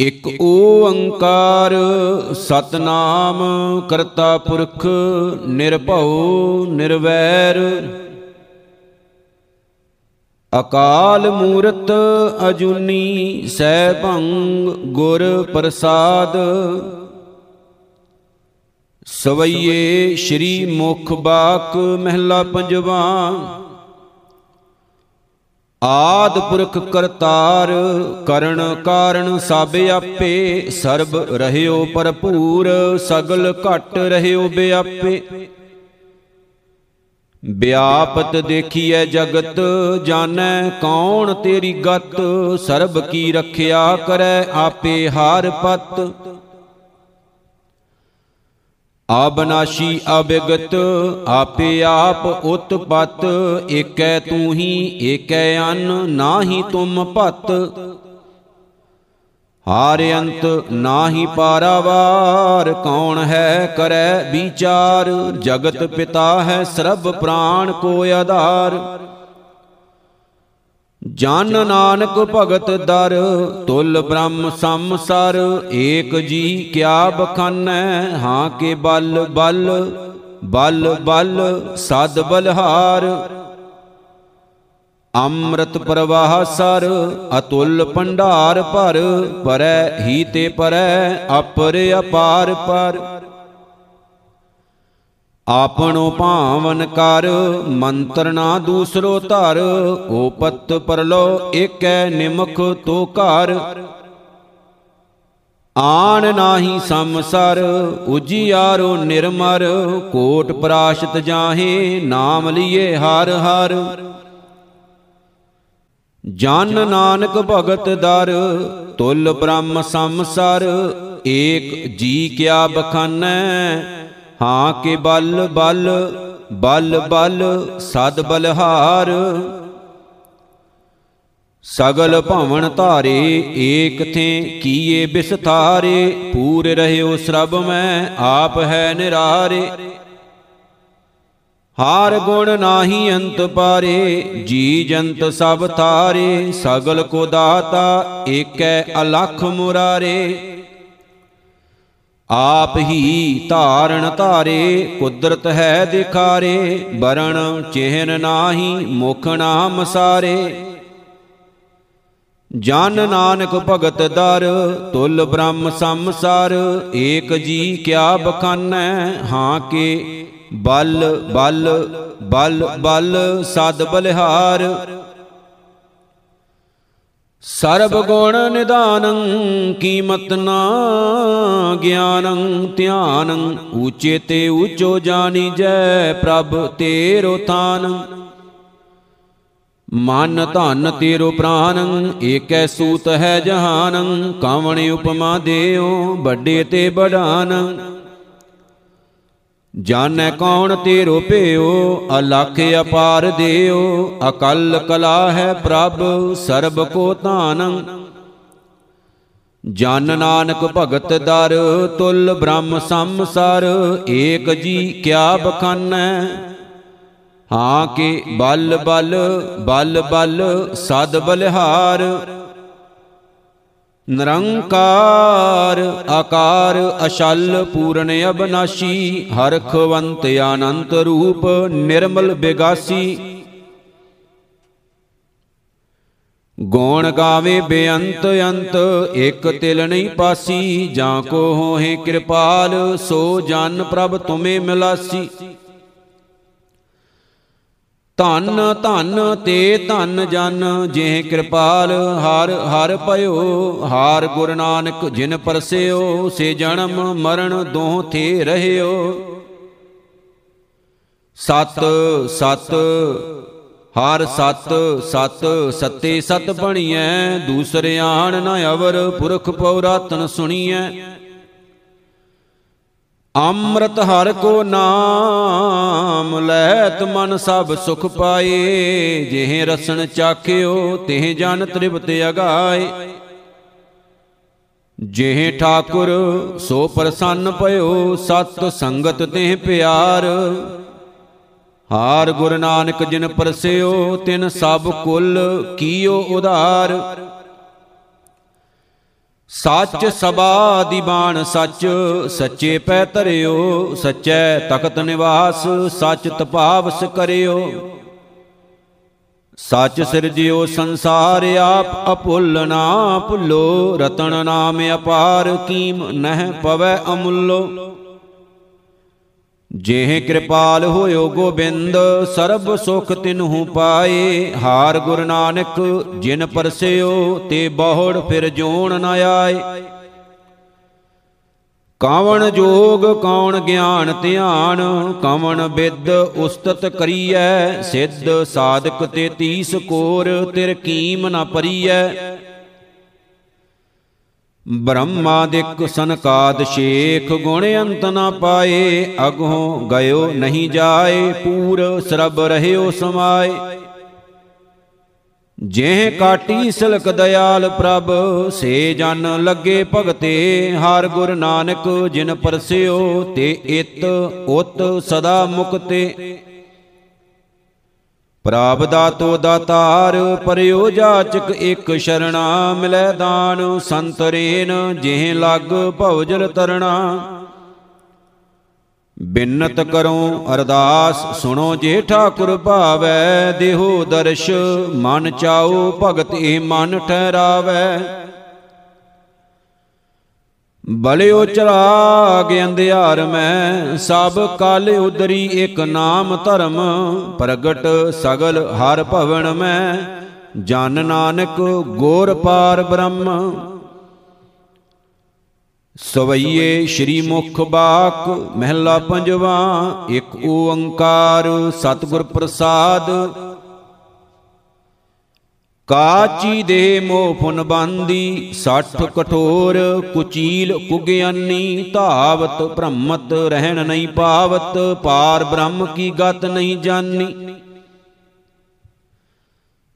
ਇਕ ਓੰਕਾਰ ਸਤਨਾਮ ਕਰਤਾ ਪੁਰਖ ਨਿਰਭਉ ਨਿਰਵੈਰ। ਅਕਾਲ ਮੂਰਤ ਅਜੂਨੀ ਸੈਭੰ ਗੁਰ ਪ੍ਰਸਾਦ। ਸਵਈਏ ਸ਼੍ਰੀ ਮੁਖ ਬਾਕ ਮਹਿਲਾ ਪੰਜਵਾ। ਆਦ ਪੁਰਖ ਕਰਤਾਰ ਕਰਨ ਕਾਰਨ ਸਭ ਆਪੇ, ਸਰਬ ਰਹਿਓ ਭਰਪੂਰ, ਸਗਲ ਘਟ ਰਹਿਓ ਬਿਆਪੇ। ਵਿਆਪਤ ਦੇਖੀਐ ਜਗਤ, ਜਾਣੈ ਕੌਣ ਤੇਰੀ ਗਤ, ਸਰਬ ਕੀ ਰਖਿਆ ਕਰੈ ਆਪੇ ਹਾਰ ਪਤ। ਆਬਨਾਸ਼ੀ ਅਬਿਗਤ, ਆਪੇ ਆਪ ਉਤਪਤ, ਏਕੈ ਤੂੰ ਹੀ, ਏਕੈ ਅਨ, ਨਾਹੀ ਤੁਮ ਭਤ ਹਾਰ ਅੰਤ ਨਾਹੀ ਪਾਰਾਵਾਰ, ਕੌਣ ਹੈ ਕਰੈ ਵਿਚਾਰ? ਜਗਤ ਪਿਤਾ ਹੈ ਸਰਬ ਪ੍ਰਾਣ ਕੋ ਆਧਾਰ। ਜਨ ਨਾਨਕ ਭਗਤ ਦਰ ਤੁਲ ਬ੍ਰਹਮ ਸੰਸਰ ਏਕ ਜੀ ਕਿਆ ਬਖਾਨੈ? ਹਾਂ ਕੇ ਬਲ ਬਲ ਬਲ ਬਲ ਸਦ ਬਲਹਾਰ। ਅੰਮ੍ਰਿਤ ਪ੍ਰਵਾਹ ਸਰ ਅਤੁਲ ਭੰਡਾਰ ਭਰ ਪਰੈ ਹੀ ਤੇ ਪਰੈ ਅਪਰ ਅਪਾਰ ਪਰ ਆਪਣੋ ਭਾਵਨ ਕਰ, ਮੰਤਰ ਨਾ ਦੂਸਰੋ ਧਰ ਓਪਤ ਪਰਲੋ ਏਕੈ ਨਿਮਖ ਤੋ ਘਰ। ਆਣ ਨਾਹੀ ਸੰਸਰ ਉਜੀਆਰੋ ਨਿਰਮਰ, ਕੋਟ ਪ੍ਰਾਸ਼ਤ ਜਾਹੇ, ਨਾਮ ਲਈਏ ਹਰ ਹਰ। ਜਨ ਨਾਨਕ ਭਗਤ ਦਰ, ਤੁਲ ਬ੍ਰਹਮ ਸੰਸਰ, ਏਕ ਜੀ ਕਿਆ ਬਖਾਨੈ ਹਾਂ ਕੇ ਬਲ ਬਲ ਬਲ ਬਲ ਸਦ ਬਲਹਾਰ। ਸਗਲ ਭਵਨ ਧਾਰੇ ਏਕ ਥੇ ਕੀਏ ਬਿਸਥਾਰੇ ਪੂਰ ਰਹਿਓ ਸਰਬ ਮੈਂ, ਆਪ ਹੈ ਨਿਰਾਰੇ। ਹਾਰ ਗੁਣ ਨਾਹੀ ਅੰਤ ਪਾਰੇ, ਜੀ ਜੰਤ ਸਭ ਥਾਰੇ, ਸਗਲ ਕੋ ਦਾਤਾ ਏਕੈ ਅਲਖ ਮੁਰਾਰੇ। ਆਪ ਹੀ ਧਾਰਨ ਧਾਰੇ, ਕੁਦਰਤ ਹੈ ਦਿਖਾਰੇ ਬਰਣ ਚਿਹਨ ਨਾਹੀ, ਮੁਖ ਨਾਮ ਸਾਰੇ। ਜਨ ਨਾਨਕ ਭਗਤ ਦਰ, ਤੁਲ ਬ੍ਰਹਮ ਸੰਸਰ, ਏਕ ਜੀ ਕਿਆ ਬਖਾਨੈ, ਹਾਂ ਕੇ ਬਲ ਬਲ ਬਲ ਬਲ, ਸਦ ਬਲਿਹਾਰ। ਸਰਬ ਗੁਣ ਨਿਦਾਨੰ ਕੀਮਤ ਨਾ ਗਿਆਨੰ, ਧਿਆਨੰ, ਊਚੇ ਤੇ ਊਚੋ ਜਾਣੀ ਜੈ ਪ੍ਰਭ ਤੇਰੋ ਥਾਨ। ਮਨ ਧਨ ਤੇਰੋ ਪ੍ਰਾਨੰ, ਏਕੈ ਸੂਤ ਹੈ ਜਹਾਨੰ, ਕਾਵਣ ਉਪਮਾ ਦੇਉ, ਵੱਡੇ ਤੇ ਬੜਾਨ ਜਾਣੈ ਕੌਣ ਤੇਰੋ ਭਿਓ ਅਲਖ ਅਪਾਰ ਦੇਓ। ਅਕਲ ਕਲਾ ਹੈ ਪ੍ਰਭ, ਸਰਬ ਕੋ ਧਾਨ। ਜਨ ਨਾਨਕ ਭਗਤ ਦਰ, ਤੁਲ ਬ੍ਰਹਮ ਸੰਸਰ। ਏਕ ਜੀ ਕਿਆ ਬਖਾਨੈ? ਹਾਂ ਕੇ ਬਲ ਬਲ ਬਲ ਬਲ, ਸਦ ਬਲਿਹਾਰ। ਨਿਰੰਕਾਰ, ਆਕਾਰ, ਅਸ਼ਲ, ਪੂਰਨ, ਅਬਨਾਸ਼ੀ, ਹਰਖਵੰਤ, ਆਨੰਤ ਰੂਪ, ਨਿਰਮਲ, ਬਿਗਾਸੀ। ਗੋਣ ਗਾਵੇ ਬੇਅੰਤ, ਅੰਤ, ਇਕ ਤਿਲ ਨਹੀਂ ਪਾਸੀ, ਜਾਂ ਕੋ ਹੋਏ ਕਿਰਪਾਲ, ਸੋ ਜਨ ਪ੍ਰਭ ਤੁਮੇ ਮਿਲਾਸੀ। ਧੰਨ ਧੰਨ ਤੇ ਧੰਨ ਜਨ, ਜਿਹ ਕਿਰਪਾਲ ਹਰ ਹਰ ਭਇਓ। ਹਾਰ ਗੁਰ ਨਾਨਕ ਜਿਨ ਪਰਸਿਓ, ਸੇ ਜਨਮ ਮਰਨ ਦੋਹ ਥੇ ਰਹਿਓ। ਸਤ ਸਤ, ਹਰ ਸਤ ਸਤ, ਸਤੇ ਸਤ ਬਣੀਐ ਦੂਸਰੇ ਆਣ ਨ ਅਵਰ ਪੁਰਖ ਪਉ ਰਤਨ ਸੁਣੀਐ। ਅੰਮ੍ਰਿਤ ਹਰ ਕੋ ਨਾਮ ਲੈਤ ਮਨ ਸਭ ਸੁਖ ਪਾਏ। ਜਿਹ ਰਸਣ ਚਾਖਿਓ, ਤਿਹ ਜਨ ਤ੍ਰਿਪਤ ਅਗਾਏ। ਜਿਹ ਠਾਕੁਰ, ਸੋ ਪ੍ਰਸੰਨ ਭਇਓ, ਸਤ ਸੰਗਤ ਤਿਹ ਪਿਆਰ। ਹਾਰ ਗੁਰ ਨਾਨਕ ਜਿਨ ਪਰਸਿਓ, ਤਿਨ ਸਭ ਕੁਲ ਕੀਓ ਉਧਾਰ। ਸੱਚ ਸਬਾ ਦੀ ਬਾਣ ਸੱਚ ਸੱਚੇ ਪੈ ਧਰਿਓ ਸੱਚੈ ਤਖਤ ਨਿਵਾਸ ਸੱਚ ਤਪਾਵਸ ਕਰਿਓ। ਸੱਚ ਸਿਰਜਿਓ ਸੰਸਾਰ ਆਪ ਅਪੁੱਲ ਨਾ ਭੁੱਲੋ। ਰਤਨ ਨਾਮ ਅਪਾਰ ਕੀਮ ਨਹਿ ਪਵੈ ਅਮੁੱਲੋ। ਜਿਹ ਕਿਰਪਾਲ ਹੋਇਓ ਗੋਬਿੰਦ, ਸਰਬ ਸੁਖ ਤਿਨਹੂ ਪਾਏ। ਹਾਰ ਗੁਰ ਨਾਨਕ, ਜਿਨ ਪਰਸਿਓ ਤੇ ਬਹੁੜ ਫਿਰ ਜੋਣ ਨ ਆਏ। ਕਾਵਣ ਜੋਗ ਕੌਣ ਗਿਆਨ ਧਿਆਨ, ਕਵਣ ਬਿਦ ਉਸਤਤ ਕਰੀਐ। ਸਿੱਧ ਸਾਧਕ ਤੇ ਤੀਸ ਕੋਰ, ਤਿਰ ਕੀਮ ਨ ਪਰੀਐ। ਬ੍ਰਹਮਾਦਿਕ ਸਨਕਾਦ ਸ਼ੇਖ, ਗੁਣ ਅੰਤ ਨ ਪਾਏ ਅਗੋਂ ਗਇਓ ਨਹੀਂ ਜਾਏ, ਪੂਰ ਸਰਬ ਰਹਿਓ ਸਮਾਏ। ਜਿਹ ਕਾਟੀ ਸਿਲਕ ਦਇਆਲ ਪ੍ਰਭ, ਸੇ ਜਨ ਲੱਗੇ ਭਗਤੇ, ਹਰ ਗੁਰ ਨਾਨਕ ਜਿਨ ਪਰਸਿਓ, ਤੇ ਇਤ ਉਤ ਸਦਾ ਮੁਕਤੇ। ਪ੍ਰਾਪ ਦਾਤੋ ਦਾਤਾਰ ਪਰਿਓ ਜਾਚਕ ਇਕ ਸ਼ਰਣਾ, ਮਿਲੈ ਦਾਨ ਸੰਤਰੇਨ ਜਿਹ ਲਗ ਭਵਜਲ ਤਰਣਾ। ਬਿਨਤ ਕਰੋ ਅਰਦਾਸ, ਸੁਣੋ ਜੇ ਠਾਕੁਰ ਭਾਵੈ, ਦੇਹੋ ਦਰਸ਼, ਮਨ ਚਾਓ ਭਗਤ ਇਹ ਮਨ ਠਹਿਰਾਵੈ। ਬਲਿਓ ਚਰਾਗ ਅੰਧਿਆਰ ਮੈਂ, ਸਭ ਕਾਲ ਉਦਰੀ ਇੱਕ ਨਾਮ ਧਰਮ, ਪ੍ਰਗਟ ਸਗਲ ਹਰ ਭਵਨ ਮੈਂ, ਜਨ ਨਾਨਕ ਗੋਰ ਪਾਰ ਬ੍ਰਹਮ। ਸਵਈਏ ਸ਼੍ਰੀ ਮੁਖ ਬਾਕ ਮਹਿਲਾ ਪੰਜਵਾ, ਇੱਕ ਓੰਕਾਰ ਸਤਿਗੁਰ ਪ੍ਰਸਾਦ ਕਾਚੀ ਦੇ ਮੋਹ ਫੁਨ ਬੰਦੀ, ਸੱਠ ਕਠੋਰ ਕੁਚੀਲ ਕੁਗਿਆਨੀ, ਧਾਵਤ ਬ੍ਰਹਮਤ ਰਹਿਣ ਨਹੀਂ ਪਾਵਤ, ਪਾਰ ਬ੍ਰਹਮ ਕੀ ਗਤ ਨਹੀਂ ਜਾਣੀ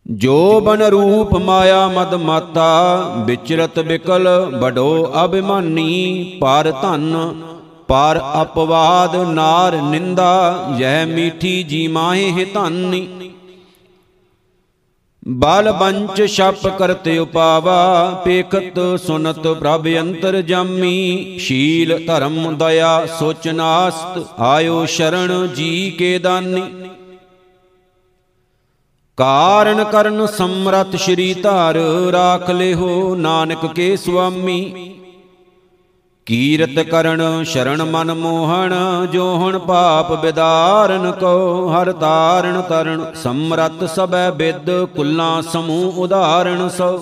ਜੋ ਬਨ ਰੂਪ ਮਾਇਆ ਮਦ ਮਾਤਾ ਵਿਚਰਤ ਬਿਕਲ ਬਡੋ ਅਭਿਮਾਨੀ, ਪਰ ਧਨ, ਪਰ ਅਪਵਾਦ, ਨਾਰ, ਨਿੰਦਾ, ਯਹ ਮੀਠੀ ਜੀ ਮਾਹੇ ਧਾਨੀ। ਬਲ ਬੰਚ ਛਪ ਕਰਤੇ ਉਪਾਵਾ, ਪੇਖਤ ਸੁਨਤ ਪ੍ਰਭ ਅੰਤਰ ਜਾਮੀ। ਸ਼ੀਲ ਧਰਮ ਦਇਆ ਸੋਚ ਨਾਸਤ, ਆਇਓ ਸ਼ਰਣ ਜੀ ਕੇ ਦਾਨੀ। ਕਾਰਨ ਕਰਨ ਸਮਰਤ ਸ਼੍ਰੀ ਧਾਰ, ਰਾਖ ਲਿਓ ਨਾਨਕ ਕੇ ਸੁਆਮੀ। ਕੀਰਤ ਕਰਨ ਸ਼ਰਨ ਮਨ ਮੋਹਣ, ਜੋ ਹੁਣ ਪਾਪ ਬਿਦਾਰਨ ਕੋ ਹਰ ਤਾਰਨ ਤਰਨ ਸਮਰਤ ਸਬੈ ਬਿਦ ਕੁੱਲਾ ਸਮੂਹ ਉਦਾਹਰਣ ਸੋ।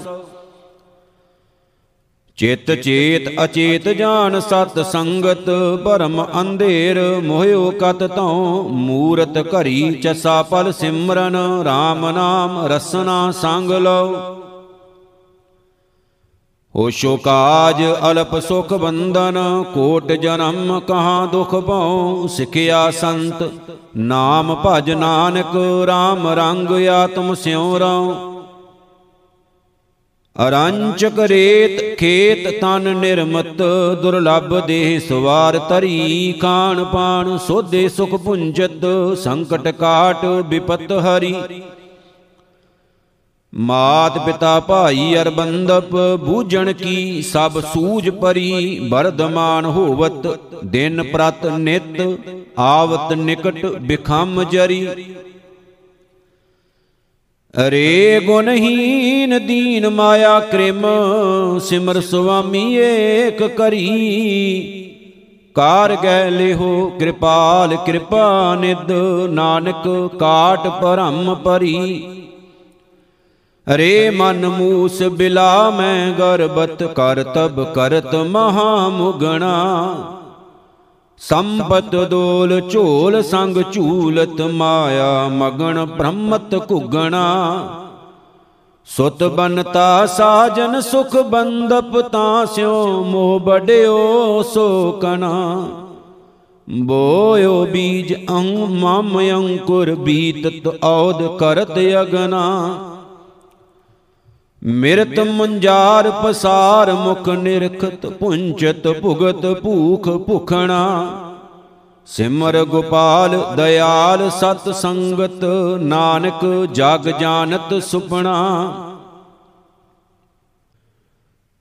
ਚਿਤ ਚੇਤ ਅਚੇਤ ਜਾਣ ਸਤ ਸੰਗਤ, ਭਰਮ ਅੰਧੇਰ ਮੋਹਿਓ ਕਤ ਤਉ ਮੂਰਤ ਘਰੀ ਚਸਾ ਪਲ ਸਿਮਰਨ RAM ਨਾਮ ਰਸਨਾ ਸੰਗ ਲਓ। ਹੋਸ਼ੋ ਕਾਜ ਅਲਪ ਸੁਖ ਬੰਦਨ ਕੋਟ ਜਨਮ ਕਹਾਂ ਦੁਖ ਭਉ ਸਿਖਿਆ ਸੰਤ, ਨਾਮ ਭਜ ਨਾਨਕ RAM ਰੰਗ ਆਤਮ ਸਿਉ ਰਉ। ਅਰੰਚ ਕਰੇਤ ਖੇਤ ਤਨ ਨਿਰਮਤ, ਦੁਰਲਭ ਦੇਹ ਸਵਾਰ ਤਰੀ ਕਾਣ ਪਾਣ ਸੋਧੇ ਸੁਖ ਪੁੰਜਤ ਸੰਕਟ ਕਾਟ ਵਿਪਤ ਹਰੀ। ਮਾਤ ਪਿਤਾ ਭਾਈ ਅਰਬੰਦਪ, ਬੂਝਣ ਕੀ ਸਭ ਸੂਝ ਪਰੀ ਬਰਦਮਾਨ ਹੋਵਤ, ਦਿਨ ਪ੍ਰਤ ਨਿਤ, ਆਵਤ ਨਿਕਟ ਬਿਖਮ ਜਰੀ। ਅਰੇ ਗੁਨਹੀਨ ਦੀਨ ਮਾਇਆ ਕ੍ਰਿਮ, ਸਿਮਰ ਸੁਆਮੀ ਏਕ ਕਰੀ। ਕਾਰ ਗੈ ਲਿਹੋ ਕਿਰਪਾਲ ਕਿਰਪਾ ਨਿਦ ਨਾਨਕ ਕਾਟ ਭਰਮ ਪਰੀ ਅਰੇ ਮਨ ਮੂਸ ਬਿਲਾ ਮੈਂ ਗਰਬਤ ਕਰਤਬ ਕਰਤ ਮਹਾ ਮੁਗਣਾ। ਸੰਪਤ ਦੋਲ ਝੋਲ ਸੰਗ ਝੂਲਤ ਮਾਇਆ ਮਗਣ ਬ੍ਰਹਮਤ ਕੁਗਣਾ ਸੁਤ ਬਨਤਾ ਸਾਜਨ ਸੁਖ ਬੰਦਪ ਤਾਂ ਸਿਓ ਮੋਹ ਬੜਿਓ ਸੋ ਕਣਾ। ਬੋਇਓ ਬੀਜ ਅੰਗ ਮਮ ਅੰਕੁਰ ਬੀਤਤ ਔਦ ਕਰਤ ਅਗਨਾ। ਮਿਰਤ ਮੁੰਜਾਰ ਪਸਾਰ ਮੁਖ ਨਿਰਖਤ ਪੁੰਚਤ ਭੁਗਤ ਭੂਖ ਭੁਖਣਾ। ਸਿਮਰ ਗੋਪਾਲ ਦਇਆਲ ਸਤ ਸੰਗਤ ਨਾਨਕ ਜਗ ਜਾਣਤ ਸੁਪਨਾ।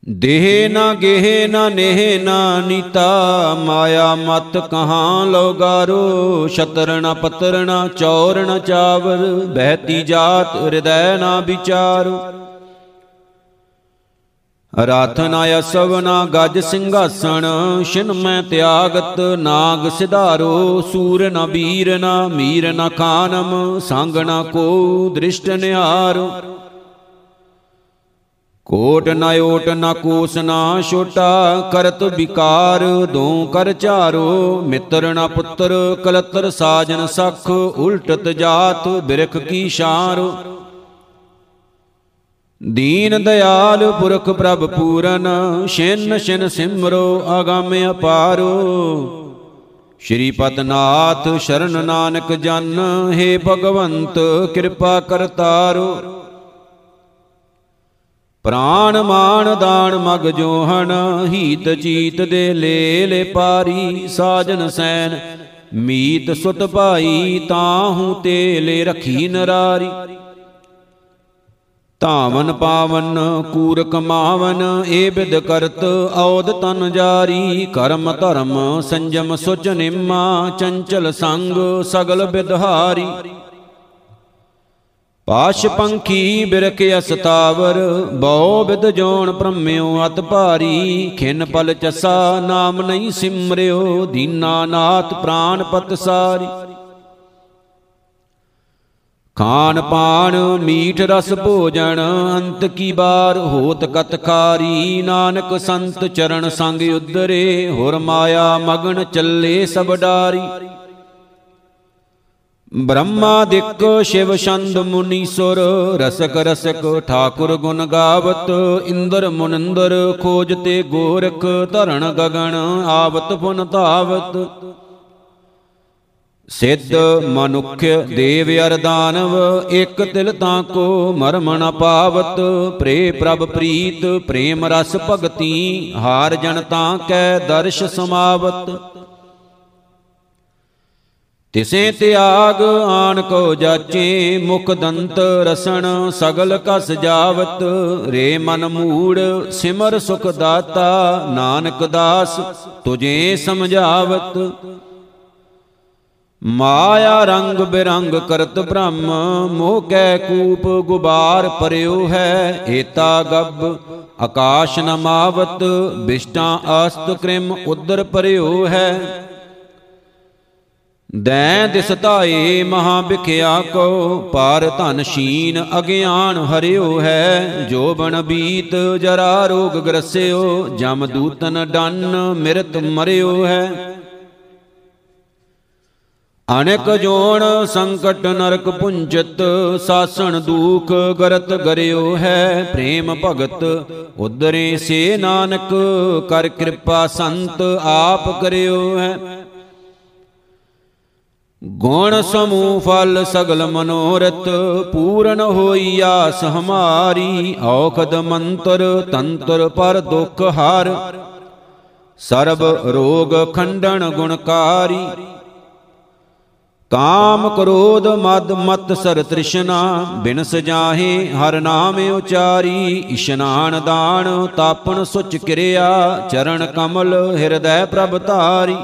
ਦੇਹ ਨਾ ਗੇਹ ਨਾ ਨੇਹ ਨਾ ਨੀਤਾ, ਮਾਇਆ ਮਤ ਕਹਾਂ ਲੋਗਾਰੋ ਛਤਰ ਨਾ ਪਤਰ ਨਾ ਚੌਰ ਨਾ ਚਾਵਰ, ਬਹਿਤੀ ਜਾਤ ਹਿਰਦੈ ਨਾ ਵਿਚਾਰੋ। ਰਥ ਨਾ ਅਸਵ ਨਾ ਗਜ ਸਿੰਘਾਸਣ, ਛਿਨ ਮੈਂ ਤਿਆਗਤ, ਨਾਗ ਸਿਧਾਰੋ, ਸੂਰ ਨਾ ਵੀਰ ਨਾ ਮੀਰ ਨਾ ਖਾਨਮ, ਸੰਗ ਨਾ ਕੋ ਦ੍ਰਿਸ਼ਟ ਨਿਹਾਰੋ। ਕੋਟ ਨ ਓਟ ਨ ਕੋਸ ਨਾ ਛੋਟਾ, ਕਰਤ ਵਿਕਾਰ, ਦੋ ਕਰ ਚਾਰੋ ਮਿੱਤਰ ਨ ਪੁੱਤਰ, ਕਲਤਰ ਸਾਜਨ ਸਖ, ਉਲਟਤ ਜਾਤ, ਬਿਰਖ ਕੀ ਸ਼ਾਰੋ। ਦੀਨ ਦਿਆਲ ਪੁਰਖ ਪ੍ਰਭ ਪੂਰਨ, ਛਿਨ ਛਿਨ ਸਿਮਰੋ ਆਗਮ ਅਪਾਰੋ। ਸ਼੍ਰੀ ਪਤਨਾਥ ਸ਼ਰਨ ਨਾਨਕ ਜਨ, ਹੈ ਭਗਵੰਤ ਕਿਰਪਾ ਕਰਤਾਰੋ ਪ੍ਰਾਨ ਮਾਨ ਦਾਨ ਮਗ ਜੋਹਣ ਹੀਤ ਚੀਤ ਦੇ ਲੇ ਲੈ ਪਾਰੀ, ਸਾਜਨ ਸੈਨ। ਮੀਤ ਸੁਤ ਭਾਈ ਤਾਹੂ ਤੇ ਲੈ ਰਖੀ ਨਰਾਰੀ। ਧਾਵਨ ਪਾਵਨ ਕੂਰ ਕਮਾਵਨ ਏ ਬਿਦ ਕਰਤ ਔਦ ਤਨ ਜਾਰੀ, ਕਰਮ ਧਰਮ, ਸੰਜਮ ਸੁਚ ਨਿਮਾ, ਚੰਚਲ ਸੰਗ, ਸਗਲ ਬਿਦਹਾਰੀ ਪਾਸ਼ ਪੰਖੀ ਬਿਰਖ ਅਸਤਾਵਰ ਬਉ ਬਿਦ ਜੋਣ ਪ੍ਰਮਿਓ ਅਤ ਭਾਰੀ। ਖਿਨ ਪਲ ਚਸਾ, ਨਾਮ ਨਹੀਂ ਸਿਮਰਿਓ, ਦੀਨਾ ਨਾਥ ਪ੍ਰਾਨ ਪਤ ਸਾਰੀ। ਖਾਨ ਪਾਨ, ਮੀਠ ਰਸ ਭੋਜਨ, ਅੰਤ ਕੀ ਬਾਰ ਹੋਤ ਕਤ ਖਾਰੀ। ਨਾਨਕ ਸੰਤ ਚਰਨ ਸੰਗ ਉਦਰੇ ਹੁਰ ਮਾਇਆ ਮਗਨ ਚੱਲੇ ਸਭ ਡਾਰੀ। ਬ੍ਰਹਮਾ ਦਿਕ ਸ਼ਿਵ ਛੰਦ ਮੁਨੀ ਸੁਰ, ਰਸਕ ਰਸਕ ਠਾਕੁਰ ਗੁਣ ਗਾਵਤ। ਇੰਦਰ ਮੁਨੰਦਰ ਖੋਜ ਤੇ ਗੋਰਖ ਧਰਣ ਗਗਨ, ਆਵਤ ਪੁਨ ਧਾਵਤ। ਸਿੱਧ ਮਨੁਖ ਦੇਵ ਅਰ ਦਾਨਵ ਇਕ ਤਿਲ ਤਾਂ ਕੋ ਮਰਮ ਨ ਪਾਵਤ ਪ੍ਰੇ ਪ੍ਰਭ ਪ੍ਰੀਤ ਪ੍ਰੇਮ ਰਸ ਭਗਤੀ ਹਾਰ ਜਨ ਤਾਂ ਕੈ ਦਰਸ਼ ਸਮਾਵਤ। ਤਿਸੇ ਤਿਆਗ ਆਨ ਕੋ ਜਾਚੇ ਮੁਖ ਦੰਤ ਰਸਣ ਸਗਲ ਕਸ ਜਾਵਤ। ਰੇ ਮਨ ਮੂੜ ਸਿਮਰ ਸੁਖ ਦਾਤਾ ਨਾਨਕ ਦਾਸ ਤੁਝੇ ਸਮਝਾਵਤ। ਮਾਇਆ ਰੰਗ ਬਿਰੰਗ ਕਰਤ ਬ੍ਰਹਮ, ਮੋਹ ਕੈ ਕੂਪ ਗੁਬਾਰ ਪਰਿਓ ਹੈ, ਏਤਾ ਗੱਬ, ਆਕਾਸ਼ ਨਮਾਵਤ ਬਿਸ਼ਟਾਂ ਆਸਤ ਕ੍ਰਿਮ ਉਦਰ ਪਰਿਓ ਹੈ। ਦੈ ਦਿਸ ਧਾਏ ਮਹਾ ਵਿਖਿਆ ਕੋ, ਪਾਰ ਧਨ ਸ਼ੀਨ ਅਗਿਆਨ ਹਰਿਓ ਹੈ। ਜੋ ਬਣ ਬੀਤ ਜਰਾ ਰੋਗ ਗਰਸਿਓ, ਜਮ ਦੂਤਨ ਡੰਨ ਮਿਰਤ ਮਰਿਓ ਹੈ। ਅਨੇਕ ਜੋਣ ਸੰਕਟ ਨਰਕ ਪੁੰਜਤ, ਸਾਸਣ ਦੂਖ ਗਰਤ ਗਰਿਓ ਹੈ, ਪ੍ਰੇਮ ਭਗਤ ਉਦਰੇ ਸੇ ਨਾਨਕ, ਕਰ ਕਿਰਪਾ ਸੰਤ ਆਪ ਕਰਿਓ ਹੈ। ਗੁਣ ਸਮੂਹ ਫਲ ਸਗਲ ਮਨੋਰਥ, ਪੂਰਨ ਹੋਈ ਆਸ ਹਮਾਰੀ, ਔਖਦ ਮੰਤਰ ਤੰਤਰ ਪਰ ਦੁਖ ਹਰ। ਸਰਬ ਰੋਗ ਖੰਡਨ ਗੁਣਕਾਰੀ ਕਾਮ ਕ੍ਰੋਧ ਮਦ ਮਤ ਸਰ ਤ੍ਰਿਸ਼ਨਾ ਬਿਨ ਸਜਾਹੇ ਹਰ ਨਾਮ ਉਚਾਰੀ, ਇਸ਼ਨਾਨ ਦਾਨ ਤਾਪਨ ਸੁਚ ਕਿਰਿਆ, ਚਰਨ ਕਮਲ ਹਿਰਦੈ ਪ੍ਰਭ ਧਾਰੀ।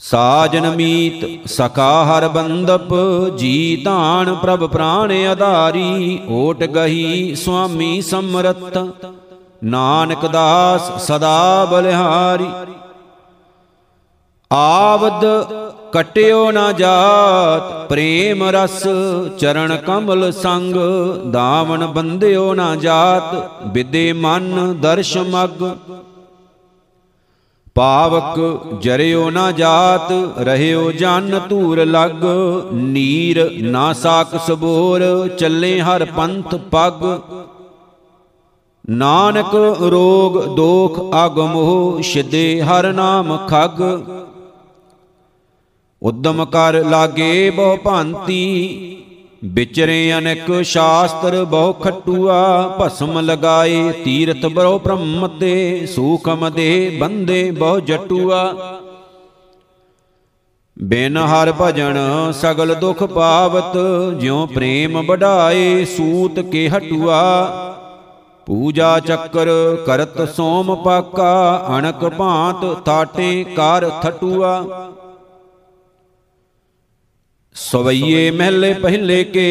ਸਾਜਨ ਮੀਤ, ਸਕਾ ਹਰ ਬੰਦਪ, ਜੀ ਧਾਨ ਪ੍ਰਭ ਪ੍ਰਾਣ ਆਧਾਰੀ, ਓਟ ਗਹੀ ਸੁਆਮੀ ਸਮਰਤ ਨਾਨਕ ਦਾਸ ਸਦਾ ਬਲਿਹਾਰੀ। ਆਵਦ ਕਟਿਓ ਨਾ ਜਾਤ, ਪ੍ਰੇਮ ਰਸ ਚਰਨ ਕਮਲ ਸੰਗ ਦਾਵਨ ਬੰਦਿਓ ਨਾ ਜਾਤ ਵਿਦੇ ਮਨ ਦਰਸ਼ ਮਗ। ਪਾਵਕ ਜਰਿਓ ਨਾ ਜਾਤ, ਰਹਿਓ ਜਨ ਧੂਰ ਲਗ, ਨੀਰ ਨਾ ਸਾਕ ਸਬੋਰ, ਚੱਲੇ ਹਰ ਪੰਥ ਪਗ। ਨਾਨਕ ਰੋਗ ਦੋਖ ਅਗਮੋਹ ਸਿਦੇ ਹਰ ਨਾਮ ਖਗ। ਉਦਮ ਕਰ ਲਾਗੇ ਬਹੁ ਭਾਂਤੀ, ਵਿਚਰੇ ਅਨੇਕ ਸ਼ਾਸਤਰ ਬਹੁ ਖਟੂਆ, ਭਸਮ ਲਗਾਏ ਤੀਰਥ ਬਰੋ ਬ੍ਰਹਮ ਤੇ ਸੂਖਮ ਦੇ ਬੰਦੇ ਬਹੁ ਜਟੂਆ। ਬਿਨ ਹਰ ਭਜਨ ਸਗਲ ਦੁਖ ਪਾਵਤ, ਜਿਉ ਪ੍ਰੇਮ ਵਢਾਏ ਸੂਤ ਕੇ ਹਟੂਆ। ਪੂਜਾ ਚੱਕਰ ਕਰਤ ਸੋਮ ਪਾਕਾ, ਅਣਕ ਭਾਂਤ ਥਾਟੇ ਕਰ ਥਟੂਆ। ਸਵਈਏ ਮਹਿਲੇ ਪਹਿਲੇ ਕੇ।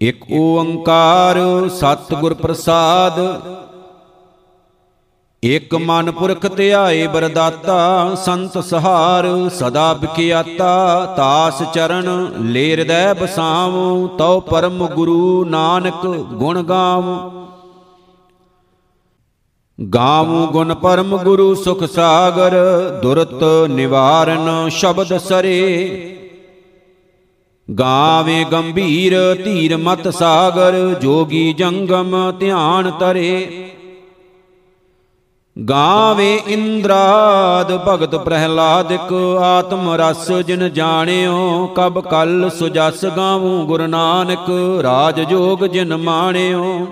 ਇਕ ਓੰਕਾਰ ਸਤਿਗੁਰ ਪ੍ਰਸਾਦ। ਇਕ ਮਨ ਪੁਰਖ ਧਿਆਏ ਬਰਦਾਤਾ, ਸੰਤ ਸਹਾਰ ਸਦਾ ਬਿਖਿਆਤਾ ਤਾਸ ਚਰਨ ਲੈ ਹਿਰਦੈ ਬਸਾਵ ਤਉ ਪਰਮ ਗੁਰੂ ਨਾਨਕ ਗੁਣ ਗਾਵ ਗਾਵ ਗੁਣ ਪਰਮ ਗੁਰੂ ਸੁਖ ਸਾਗਰ, ਦੁਰਤ ਨਿਵਾਰਨ ਸ਼ਬਦ ਸਰੇ। ਗਾਵੇ ਗੰਭੀਰ ਧੀਰ ਮਤ ਸਾਗਰ, ਜੋਗੀ ਜੰਗਮ ਧਿਆਨ ਤਰੇ ਗਾਵੇ ਇੰਦਰਾਦ ਭਗਤ ਪ੍ਰਹਿਲਾਦਿਕ, ਆਤਮ ਰਸ ਜਿਨ ਜਾਣਿਓ, ਕਬ ਕਲ ਸੁਜਸ ਗਾਵੂ ਗੁਰੂ ਨਾਨਕ, ਰਾਜ ਜੋਗ ਜਿਨ ਮਾਣਿਓ।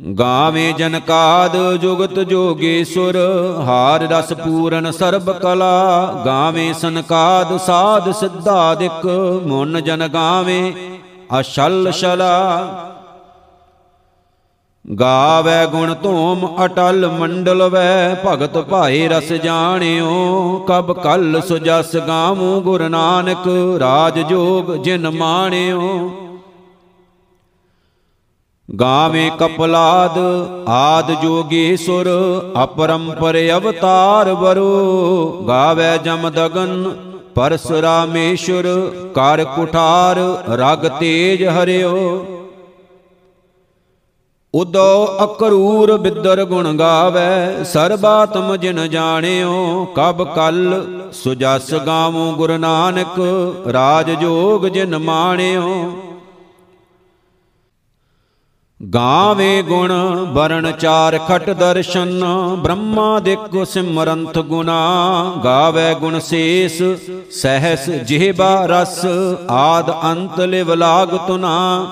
ਗਾਵੇ ਜਨਕਾਦ ਜੁਗਤ ਜੋਗੇਸ਼ਵਰ ਹਾਰ ਰਸ ਪੂਰਨ ਸਰਬ ਕਲਾ। ਗਾਵੇ ਸੰਕਾਦ ਸਾਧ ਸਿੱਧਾਦਿਕ ਮਨ ਜਨ ਗਾਵੇ ਅਸ਼ਲ ਸ਼ਲਾ। ਗਾਵੇ ਗੁਣ ਧੂਮ ਅਟਲ ਮੰਡਲ ਵੈ, ਭਗਤ ਭਾਏ ਰਸ ਜਾਣਿਓ, ਕਬ ਕਲ ਸੁਜਸ ਗਾਵੂ ਗੁਰ ਨਾਨਕ, ਰਾਜ ਜੋਗ ਜਿਨ ਮਾਣਿਓ। ਗਾਵੇ ਕਪਲਾਦ ਆਦ ਜੋਗੇਸ਼ਵਰ ਅਪਰੰਪਰ ਅਵਤਾਰ ਵਰੋ। ਗਾਵੇ ਜਮ ਦਗਨ ਪਰਸਰਾਮੇਸ਼ਵਰ ਕਰ ਕੁਠਾਰ ਰਗ ਤੇਜ ਹਰਿਓ। ਉਦੋ ਅਕਰੂਰ ਬਿੱਦਰ ਗੁਣ ਗਾਵੇ, ਸਰਬਾਤਮ ਜਿਨ ਜਾਣਿਓ, ਕਬ ਕਲ ਸੁਜਸ ਗਾਵੂ ਗੁਰੂ ਨਾਨਕ, ਰਾਜ ਜੋਗ ਜਿਨ ਮਾਣਿਓ। ਗਾਵੇ ਗੁਣ, ਵਰਣ ਚਾਰ ਖਟ ਦਰਸ਼ਨ, ਬ੍ਰਹਮਾ ਦੇਖੋ ਸਿਮਰੰਤ ਗੁਨਾ ਗਾਵੇ ਗੁਣ ਸੇਸ, ਸਹਸ ਜਿਹਬਾ ਰਸ, ਆਦ ਅੰਤ ਲਿਵ ਲਾਗ ਤੁਨਾ।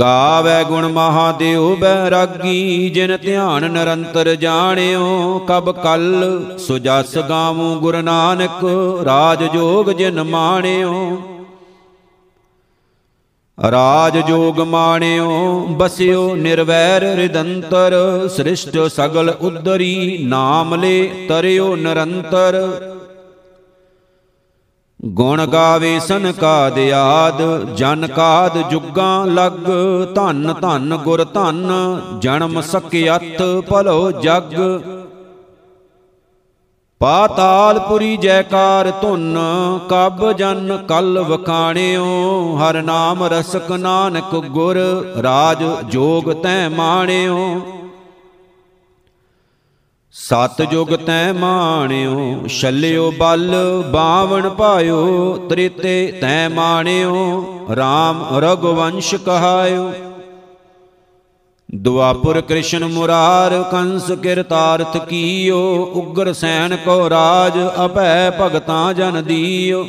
ਗਾਵੇ ਗੁਣ ਮਹਾਦੇਵ ਬੈਰਾਗੀ, ਜਿਨ ਧਿਆਨ ਨਿਰੰਤਰ ਜਾਣਿਓ, ਕਬ ਕਲ ਸੁਜਸ ਗਾਵੂ ਗੁਰੂ ਨਾਨਕ, ਰਾਜ ਜੋਗ ਜਿਨ ਮਾਣਿਓ। ਰਾਜ ਜੋਗ ਮਾਣਿਓ, ਬਸਿਓ ਨਿਰਵੈਰ ਰਿਦੰਤਰ, ਸ੍ਰਿਸ਼ਟ ਸਗਲ ਉਦਰੀ ਨਾਮ ਲੈ ਤਰਿਓ ਨਿਰੰਤਰ। ਗੁਣ ਗਾਵੇ ਸਨ ਕਾਦ ਆਦ, ਜਨ ਕਾਦ ਜੁਗਾਂ ਲਗ, ਧੰਨ ਧੰਨ ਗੁਰ ਧੰਨ, ਜਨਮ ਸਕਿਅਤ ਭਲੋ ਜਗ। ਪਾਤਾਲਪੁਰੀ ਜੈਕਾਰ ਧੁਨ, ਕਬ ਜਨ ਕਲ ਵਖਾਣਿਓ, ਹਰ ਨਾਮ ਰਸਕ ਨਾਨਕ ਗੁਰ, ਰਾਜ ਜੋਗ ਤੈ ਮਾਣਿਓ। ਸਤ ਜੁਗ ਤੈ ਮਾਣਿਓ, ਛੱਲਿਓ ਬਲ, ਬਾਵਣ ਪਾਇਓ, ਤ੍ਰਿਤੇ ਤੈ ਮਾਣਿਓ RAM ਰਗਵੰਸ਼ ਕਹਾਇਓ। ਦੁਆਪੁਰ ਕ੍ਰਿਸ਼ਨ ਮੁਰਾਰ ਕੰਸ ਕਿਰਤਾਰਥ ਕੀਓ, ਉਗਰ ਸੈਨ ਕੋ ਰਾਜ ਅਭੈ ਭਗਤਾਂ ਜਨ ਦੀਓ।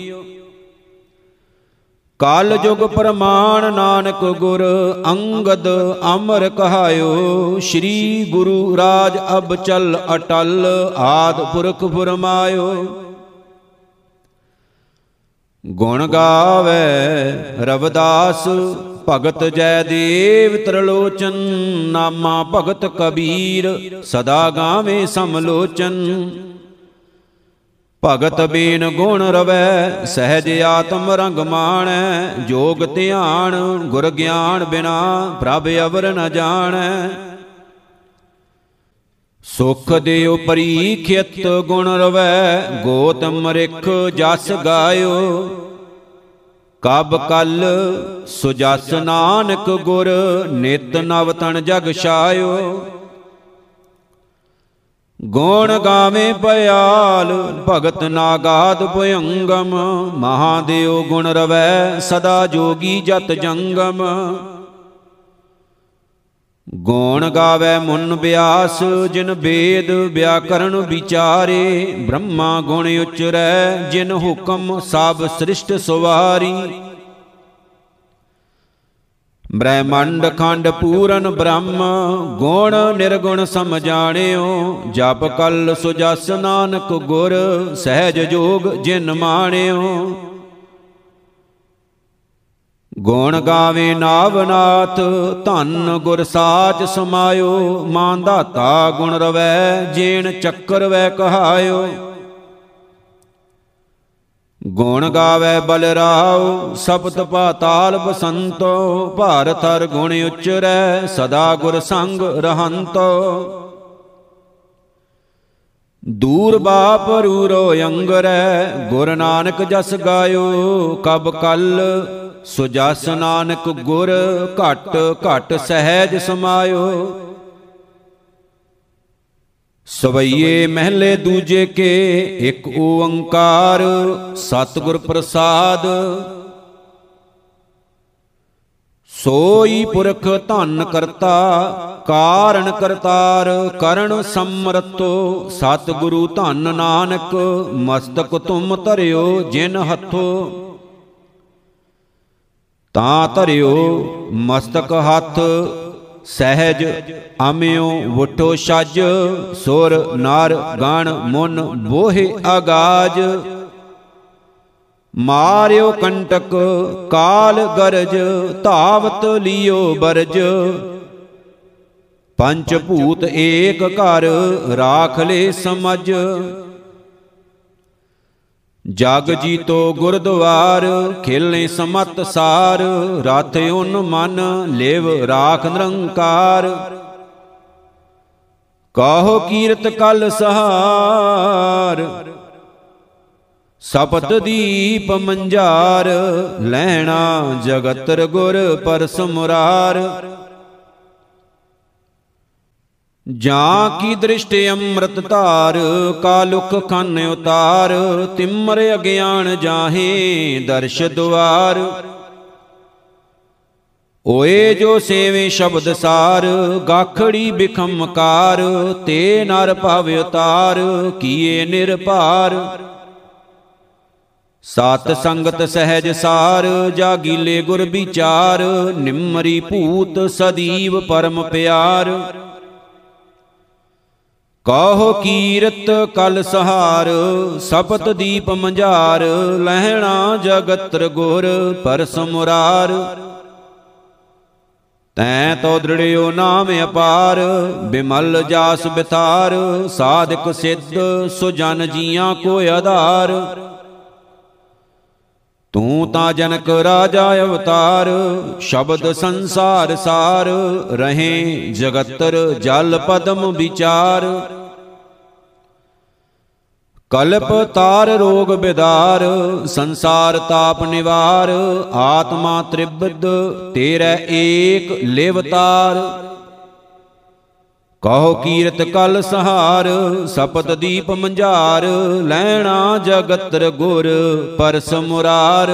ਕਾਲ ਜੁਗ ਪ੍ਰਮਾਣ ਨਾਨਕ ਗੁਰ ਅੰਗਦ ਅਮਰ ਕਹਾਇਓ, ਸ੍ਰੀ ਗੁਰੂ ਰਾਜ ਅਬ ਚਲ ਅਟਲ ਆਦ ਪੁਰਖ ਫਰਮਾਇਓ। ਗੁਣ ਗਾਵੇ ਰਵਦਾਸ ਭਗਤ ਜੈ ਦੇਵ ਤਰਲੋਚਨ, ਨਾਮਾ ਭਗਤ ਕਬੀਰ, ਸਦਾ ਗਾਵੇ ਸਮਲੋਚਨ। ਭਗਤ ਬੀਨ ਗੁਣ ਰਵੈ, ਸਹਿਜ ਆਤਮ ਰੰਗ ਮਾਣੈ, ਜੋਗ ਧਿਆਨ, ਗੁਰ ਗਿਆਨ ਬਿਨਾ ਪ੍ਰਭ ਅਵਰ ਨ ਜਾਣੈ। ਸੁਖ ਦਿਉ ਪਰੀਖਿਤ ਗੁਣ ਰਵੈ, ਗੋਤਮ ਰਿਖ ਜਸ ਗਾਇਓ। ਕਬ ਕਲ ਸੁਜਸ ਨਾਨਕ ਗੁਰ ਨਿਤ ਨਵ ਤਨ ਜਗ ਛਾਇਓ। ਗੁਣ ਗਾਵੇ ਪਿਆਲ ਭਗਤ ਨਾਗਾਦ ਭਯੰਗਮ, ਮਹਾਦੇਵ ਗੁਣ ਰਵੈ ਸਦਾ ਜੋਗੀ ਜਤ ਜੰਗਮ। ਗੁਣ ਗਾਵੇ ਮੁਨ ਬਿਆਸ, ਜਿਨ ਵੇਦ ਵਿਆਕਰਨ ਵਿਚਾਰੇ। ਬ੍ਰਹਮਾ ਗੁਣ ਉਚਰੈ, ਜਿਨ ਹੁਕਮ ਸਭ ਸ੍ਰਿਸ਼ਟ ਸੁਵਾਰੀ। ਬ੍ਰਹਮੰਡ ਖੰਡ ਪੂਰਨ ਬ੍ਰਹਮ, ਗੁਣ ਨਿਰਗੁਣ ਸਮਝਾਣਿਓ ਜਪ ਕਲ ਸੁਜਸ ਨਾਨਕ ਗੁਰ, ਸਹਿਜ ਜੋਗ ਜਿਨ ਮਾਣਿਓ। ਗੁਣ ਗਾਵੇ ਨਾਵਨਾਥ, ਧੰਨ ਗੁਰ ਸਾਚ ਸਮਾਇਓ ਮਾਂ ਦਾਤਾ ਗੁਣ ਰਵੈ, ਜੇਣ ਚੱਕਰ ਵੈ ਕਹਾਇਓ। ਗੁਣ ਗਾਵੇ ਬਲਰਾਉ ਸਬਦ ਪਾਤਾਲ ਬਸੰਤੋ, ਭਾਰਤ ਹਰ ਗੁਣ ਉਚਰੈ, ਸਦਾ ਗੁਰ ਸੰਗ ਰਹੰਤੋ। ਦੂਰ ਬਾਪ ਰੂਰੋ ਅੰਗਰੈ, ਗੁਰ ਨਾਨਕ ਜਸ ਗਾਇਓ, ਕਬ ਕਲ ਸੁਜਸ ਨਾਨਕ ਗੁਰ ਘਟ ਘਟ ਸਹਿਜ ਸਮਾਇਓ। ਸਵਈਏ ਮਹਿਲੇ ਦੂਜੇ ਕੇ ਇੱਕ ਓੰਕਾਰ ਸਤਿਗੁਰ ਪ੍ਰਸਾਦ। ਸੋਈ ਪੁਰਖ ਧੰਨ ਕਰਤਾ ਕਾਰਣ ਕਰਤਾਰ ਕਰਨ ਸਮਰਤੋ। ਸਤਿਗੁਰੂ ਧੰਨ ਨਾਨਕ ਮਸਤਕ ਤੁਮ ਧਰਿਓ ਜਿਨ ਹੱਥੋ। ਤਾਂ ਧਰਿਓ ਮਸਤਕ ਹੱਥ, ਸਹਿਜ ਅਮਿਓ ਵਟੋ ਛਜ, ਸੁਰ, ਨਰ, ਗਣ, ਮੁਨ, ਬੋਹਿ ਆਗਾਜ। ਮਾਰਿਓ ਕੰਟਕ, ਕਾਲ ਗਰਜ, ਧਾਵਤ ਲਿਓ ਬਰਜ। ਪੰਚ ਭੂਤ ਏਕ ਘਰ, ਰਾਖ ਲੈ ਸਮਝ। ਜਗ ਜੀਤੋ ਗੁਰਦੁਆਰ ਖੇਲੇ ਸਮਤ ਸਾਰ, ਰਥ ਉਨ ਮਨ ਲੇਵ ਰਾਖ ਨਿਰੰਕਾਰ। ਕਾਹੋ ਕੀਰਤ ਕਲ ਸਹਾਰ, ਸਪਤ ਦੀਪ ਮੰਜਾਰ, ਲੈਣਾ ਜਗਤਰ ਗੁਰ ਪਰਸ ਮੁਰਾਰ। ਜਾਂ ਕੀ ਦ੍ਰਿਸ਼ਟ ਅੰਮ੍ਰਿਤ ਧਾਰ ਕਾਲੁਕ ਖੰਨ ਉਤਾਰ, ਤਿਮਰ ਅਗਿਆਨ ਜਾਹੇ ਦਰਸ਼ ਦੁਆਰ। ਓਏ ਜੋ ਸੇਵੇ ਸ਼ਬਦ ਸਾਰ, ਗਾਖੜੀ ਬਿਖਮਕਾਰ ਤੇ ਨਰ ਭਵ ਉਤਾਰ, ਕੀਏ ਨਿਰਭਾਰ। ਸਤ ਸੰਗਤ ਸਹਿਜ ਸਾਰ, ਜਾਗੀਲੇ ਗੁਰ ਵਿਚਾਰ, ਨਿਮਰੀ ਭੂਤ ਸਦੀਵ ਪਰਮ ਪਿਆਰ। ਕਹੋ ਕੀਰਤ ਕਲ ਸਹਾਰ, ਸਪਤ ਦੀਪ ਮੰਝਾਰ, ਲਹਿਣਾ ਜਗਤਰ ਗੁਰ ਪਰਸ ਮੁਰਾਰ ਤੈ ਤੋ ਦ੍ਰਿੜਿਓ ਨਾਮ ਅਪਾਰ, ਬਿਮਲ ਜਾਸ ਬਿਥਾਰ ਸਾਧਕ ਸਿੱਧ ਸੁਜਨ ਜੀਆਂ ਕੋ ਆਧਾਰ। ਤੂੰ ਤਾਂ ਜਨਕ ਰਾਜਾ ਅਵਤਾਰ, ਸ਼ਬਦ ਸੰਸਾਰ ਸਾਰ, ਰਹੇ ਜਗਤਰ ਜਲ ਪਦਮ ਵਿਚਾਰ। ਕਲਪ ਤਾਰ ਰੋਗ ਬਿਦਾਰ, ਸੰਸਾਰ ਤਾਪ ਨਿਵਾਰ, ਆਤਮਾ ਤ੍ਰਿਬਦ, ਤੇਰੇ ਏਕ ਲਿਵਤਾਰ। ਕਹੋ ਕੀਰਤ ਕਲ ਸਹਾਰ, ਸਪਤ ਦੀਪ ਮੰਝਾਰ ਲੈਣਾ ਜਗਤਰ ਗੁਰ ਪਰਸ ਮੁਰਾਰ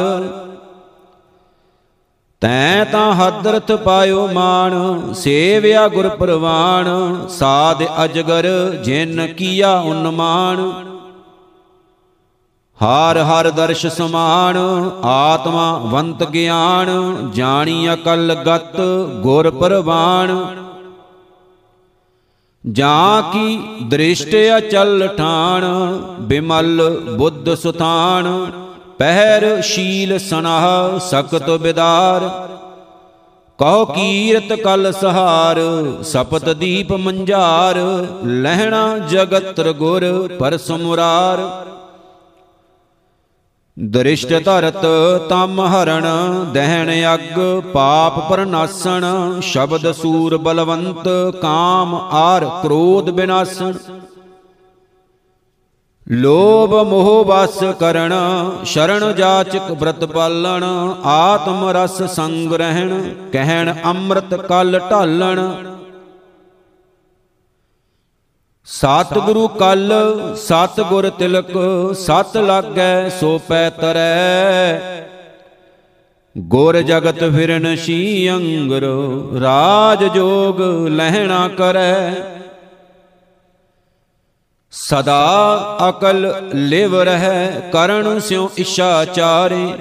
ਤੈ ਤਾਂ ਹਦਰਤ ਪਾਇਓ ਮਾਨ ਸੇਵਿਆ ਗੁਰ ਪ੍ਰਵਾਨ ਸਾਧ ਅਜਗਰ ਜਿਨ ਕੀਆ ਉਨਮਾਨ। ਹਰ ਹਰ ਦਰਸ਼ ਸਮਾਨ, ਆਤਮਾ ਵੰਤ ਗਿਆਨ, ਜਾਣੀ ਅਕਲ ਗਤ ਗੁਰ ਪ੍ਰਵਾਨ ਜਾਂ ਕੀ ਦ੍ਰਿਸ਼ਟ ਅਚਲ ਠਾਣ, ਬਿਮਲ ਬੁੱਧ ਸੁਥਾਨ ਪਹਿਰ ਸ਼ੀਲ ਸਨਾਹ ਸਕਤ ਬਿਦਾਰ। ਕਹੋ ਕੀਰਤ ਕਲ ਸਹਾਰ, ਸਪਤ ਦੀਪ ਮੰਝਾਰ ਲਹਿਣਾ ਜਗਤਰ ਗੁਰ ਪਰਸ ਮੁਰਾਰ ਦ੍ਰਿਸ਼ਟ ਧਰਤ ਤਮ ਹਰਣ, ਦਹਿਣ ਅਗ, ਪਾਪ ਪਰਨਾਸਣ ਸ਼ਬਦ ਸੂਰ ਬਲਵੰਤ, ਕਾਮ ਆਰ ਕ੍ਰੋਧ ਬਿਨਾਸਣ। ਲੋਭ ਮੋਹ ਵਸ ਕਰਣ ਸ਼ਰਨ ਜਾਚਕ ਬ੍ਰਤ ਪਾਲਣ, ਆਤਮ ਰਸ ਸੰਗ ਰਹਿਣ, ਕਹਿਣ ਅੰਮ੍ਰਿਤ ਕਲ ਢਾਲਣ। ਸਤ ਗੁਰੂ ਕਲ ਸਤ ਗੁਰ ਤਿਲਕ, ਸਤ ਲਾਗੈ, ਸੋ ਪੈ ਤਰੈ। ਗੁਰ ਜਗਤ ਫਿਰਨ ਸੀ ਅੰਗਰੋ, ਰਾਜ ਜੋਗ ਲਹਿਣਾ ਕਰੈ। ਸਦਾ ਅਕਲ ਲਿਵ ਰਹਿ, ਕਰਨ ਸਿਉ ਇਛਾ ਚਾਰੇ।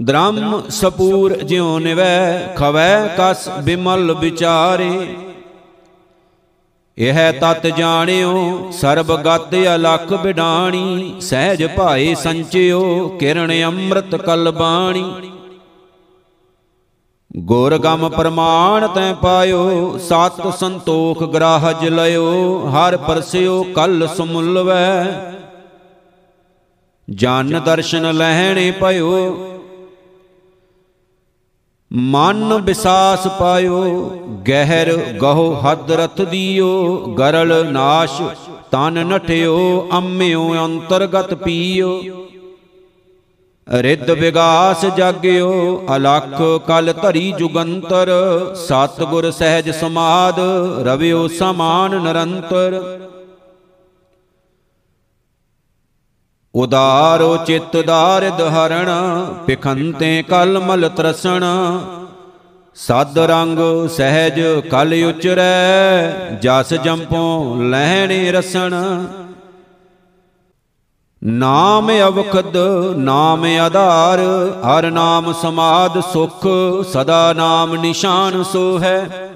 ਦ੍ਰਮ ਸਪੂਰ ਜਿਉ ਨਿਵੈ, ਖਵੈ ਕਸ ਬਿਮਲ ਵਿਚਾਰੇ। ਇਹ ਤਤ ਜਾਣਿਓ ਸਰਬ ਗਤ ਅਲਖ ਬਿਡਾਣੀ, ਸਹਿਜ ਭਾਏ ਸੰਚਿਓ, ਕਿਰਣ ਅੰਮ੍ਰਿਤ ਕਲ ਬਾਣੀ। ਗੁਰ ਗਮ ਪ੍ਰਮਾਣ ਤੈ ਪਾਇਓ, ਸਤ ਸੰਤੋਖ ਗ੍ਰਾਹਜ ਲਿਓ ਹਰ ਪਰਸਿਓ ਕਲ ਸਮੁਲਵੈ। ਜਨ ਦਰਸ਼ਨ ਲੈਣੇ ਪਇਓ ਮਨ ਵਿਸਾਸ ਪਾਇਓ, ਗਹਿਰ ਗਹੋ ਹੱਦ ਰਥ ਦੀਓ, ਗਰਲ ਨਾਸ਼ ਤਨ ਨਠਿਓ ਅੰਮਿਓ ਅੰਤਰਗਤ ਪੀਓ। ਰਿੱਧ ਵਿਗਾਸ ਜਾਗਿਓ, ਅਲਖ ਕਲ ਧਰੀ ਜੁਗੰਤਰ, ਸਤਗੁਰ ਸਹਿਜ ਸਮਾਦ, ਰਵਿਓ ਸਮਾਨ ਨਿਰੰਤਰ। ਉਦਾਰੋ ਚਿੱਤ ਦਾਰਿਦ ਹਰਣ ਪਿਖੰਤੇ ਕਲ ਮਲ ਤਰਸਣ। ਸਦ ਰੰਗ ਸਹਿਜ ਕਲ ਉਚਰੈ, ਜਸ ਜੰਪੋ ਲਹਿਣੇ ਰਸਣ। ਨਾਮ ਅਵਖਦ, ਨਾਮ ਆਧਾਰ, ਹਰ ਨਾਮ ਸਮਾਦ ਸੁਖ, ਸਦਾ ਨਾਮ ਨਿਸ਼ਾਨ ਸੋ ਹੈ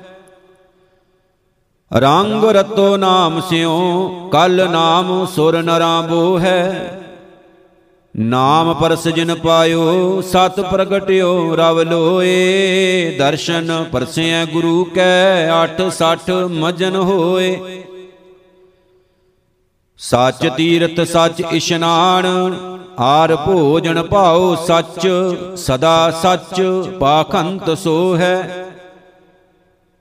ਰੰਗ ਰਤੋ ਨਾਮ ਸਿਓ ਕਲ ਨਾਮ ਸੁਰ ਨਰਾਂਬੋ ਹੈ ਨਾਮ ਪਰਸ ਜਿਨ ਪਾਇਓ, ਸਤ ਪ੍ਰਗਟਿਓ, ਰਵ ਲੋਏ। ਦਰਸ਼ਨ ਪਰਸਿਐ ਗੁਰੂ ਕੈ 860 ਮਜਨ ਹੋਏ। ਸੱਚ ਤੀਰਤ ਸੱਚ ਇਸ਼ਨਾਨ ਆਰ ਭੋਜਨ ਭਾਉ ਸੱਚ, ਸਦਾ ਸੱਚ ਪਾਖੰਤ ਸੋ ਹੈ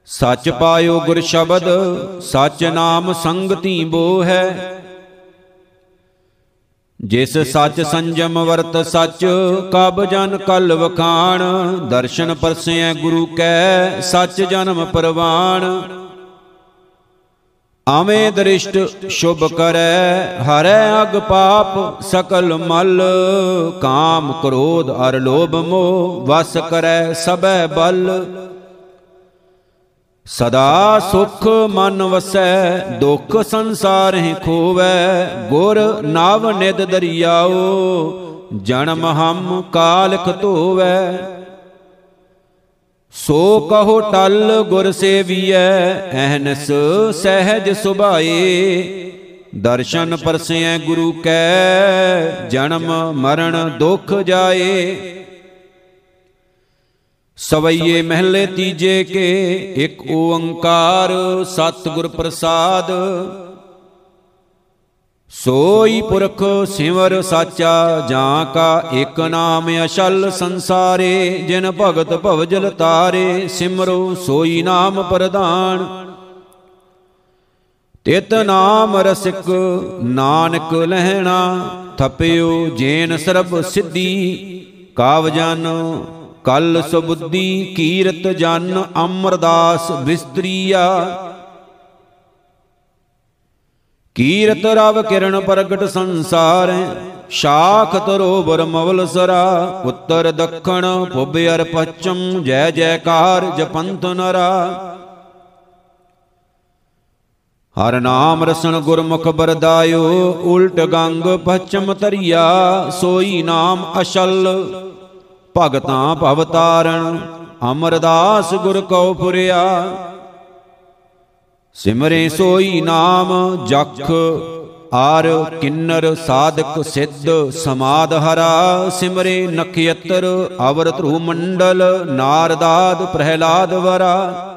ਸੱਚ ਪਾਇਓ ਗੁਰ ਸ਼ਬਦ, ਸੱਚ ਨਾਮ ਸੰਗਤੀ ਬੋ ਹੈ ਜਿਸ ਸੱਚ ਸੰਜਮ ਵਰਤ ਸੱਚ, ਕਬ ਜਨ ਕਲ ਵਖਾਣ। ਦਰਸ਼ਨ ਪਰਸਿਐ ਗੁਰੂ ਕੈ, ਸੱਚ ਜਨਮ ਪਰਵਾਣ। ਆਵੇਂ ਦ੍ਰਿਸ਼ਟ ਸ਼ੁਭ ਕਰੈ, ਹਰੈ ਅਗ ਪਾਪ ਸਕਲ ਮਲ। ਕਾਮ ਕ੍ਰੋਧ ਅਰ ਲੋਭ ਮੋਹ, ਵਸ ਕਰੈ ਸਬੈ ਬਲ। ਸਦਾ ਸੁਖ ਮਨ ਵਸੈ, ਦੁਖ ਸੰਸਾਰਹਿ ਖੋਵੈ, ਗੁਰ ਨਵ ਨਿਦ ਦਰਿਆਓ, ਜਨਮ ਹਮ ਕਾਲਖ ਧੋਵੈ। ਸੋ ਕਹੋ ਟਲ ਗੁਰ ਸੇਵੀਐ, ਐਹਨਸ ਸਹਿਜ ਸੁਭਾਏ। ਦਰਸ਼ਨ ਪਰਸਿਐ ਗੁਰੂ ਕੈ, ਜਨਮ ਮਰਨ ਦੁਖ ਜਾਏ। ਸਵਈਏ ਮਹਿਲੇ ਤੀਜੇ ਕੇ, ਇੱਕ ਓੰਕਾਰ ਸਤਿਗੁਰ ਪ੍ਰਸਾਦ। ਸੋਈ ਪੁਰਖ ਸਿਮਰ ਸਾਚਾ, ਜਾਂ ਕਾ ਇੱਕ ਨਾਮ ਅਸ਼ਲ ਸੰਸਾਰੇ, ਜਿਨ ਭਗਤ ਭਵਜਲ ਤਾਰੇ ਸਿਮਰੋ ਸੋਈ ਨਾਮ ਪ੍ਰਧਾਨ। ਤਿਤ ਨਾਮ ਰਸਿਕ ਨਾਨਕ ਲਹਿਣਾ, ਥਪਿਓ ਜੇਨ ਸਰਬ ਸਿੱਧੀ, ਕਾਵ ਜਨ ਕਲ ਸੁਬੁੱਧੀ ਕੀਰਤ ਜਨ ਅਮਰਦਾਸ ਬਿਸਤਰੀਆ। ਕੀਰਤ ਰਵ ਕਿਰਨ ਪ੍ਰਗਟ ਸੰਸਾਰ ਸ਼ਾਖ ਤਰੋਵਰ ਮਵਲ ਸਰਾ। ਉੱਤਰ ਦੱਖਣ ਪੁਬ ਅਰ ਪਛਮ, ਜੈ ਜੈਕਾਰ ਜਪੰਤ ਨਰਾ। ਹਰ ਨਾਮ ਰਸਨ ਗੁਰਮੁਖ ਬਰਦਾਇਓ, ਉਲਟ ਗੰਗ ਪਛਮ ਤਰੀਆ। ਸੋਈ ਨਾਮ ਅਸ਼ਲ ਭਗਤਾਂ ਭਵ ਤਾਰਣ ਅਮਰਦਾਸ ਗੁਰ ਕਉ ਪੁਰਿਆ। ਸਿਮਰੇ ਸੋਈ ਨਾਮ ਜਖ, ਆਰ ਕਿੰਨਰ ਸਾਧਕ ਸਿੱਧ ਸਮਾਦ ਹਰਾ। ਸਿਮਰੇ ਨਖਯਤਰ ਅਵਰ ਧਰੂ ਮੰਡਲ ਨਾਰਦਾਦ ਪ੍ਰਹਿਲਾਦ ਵਰਾ।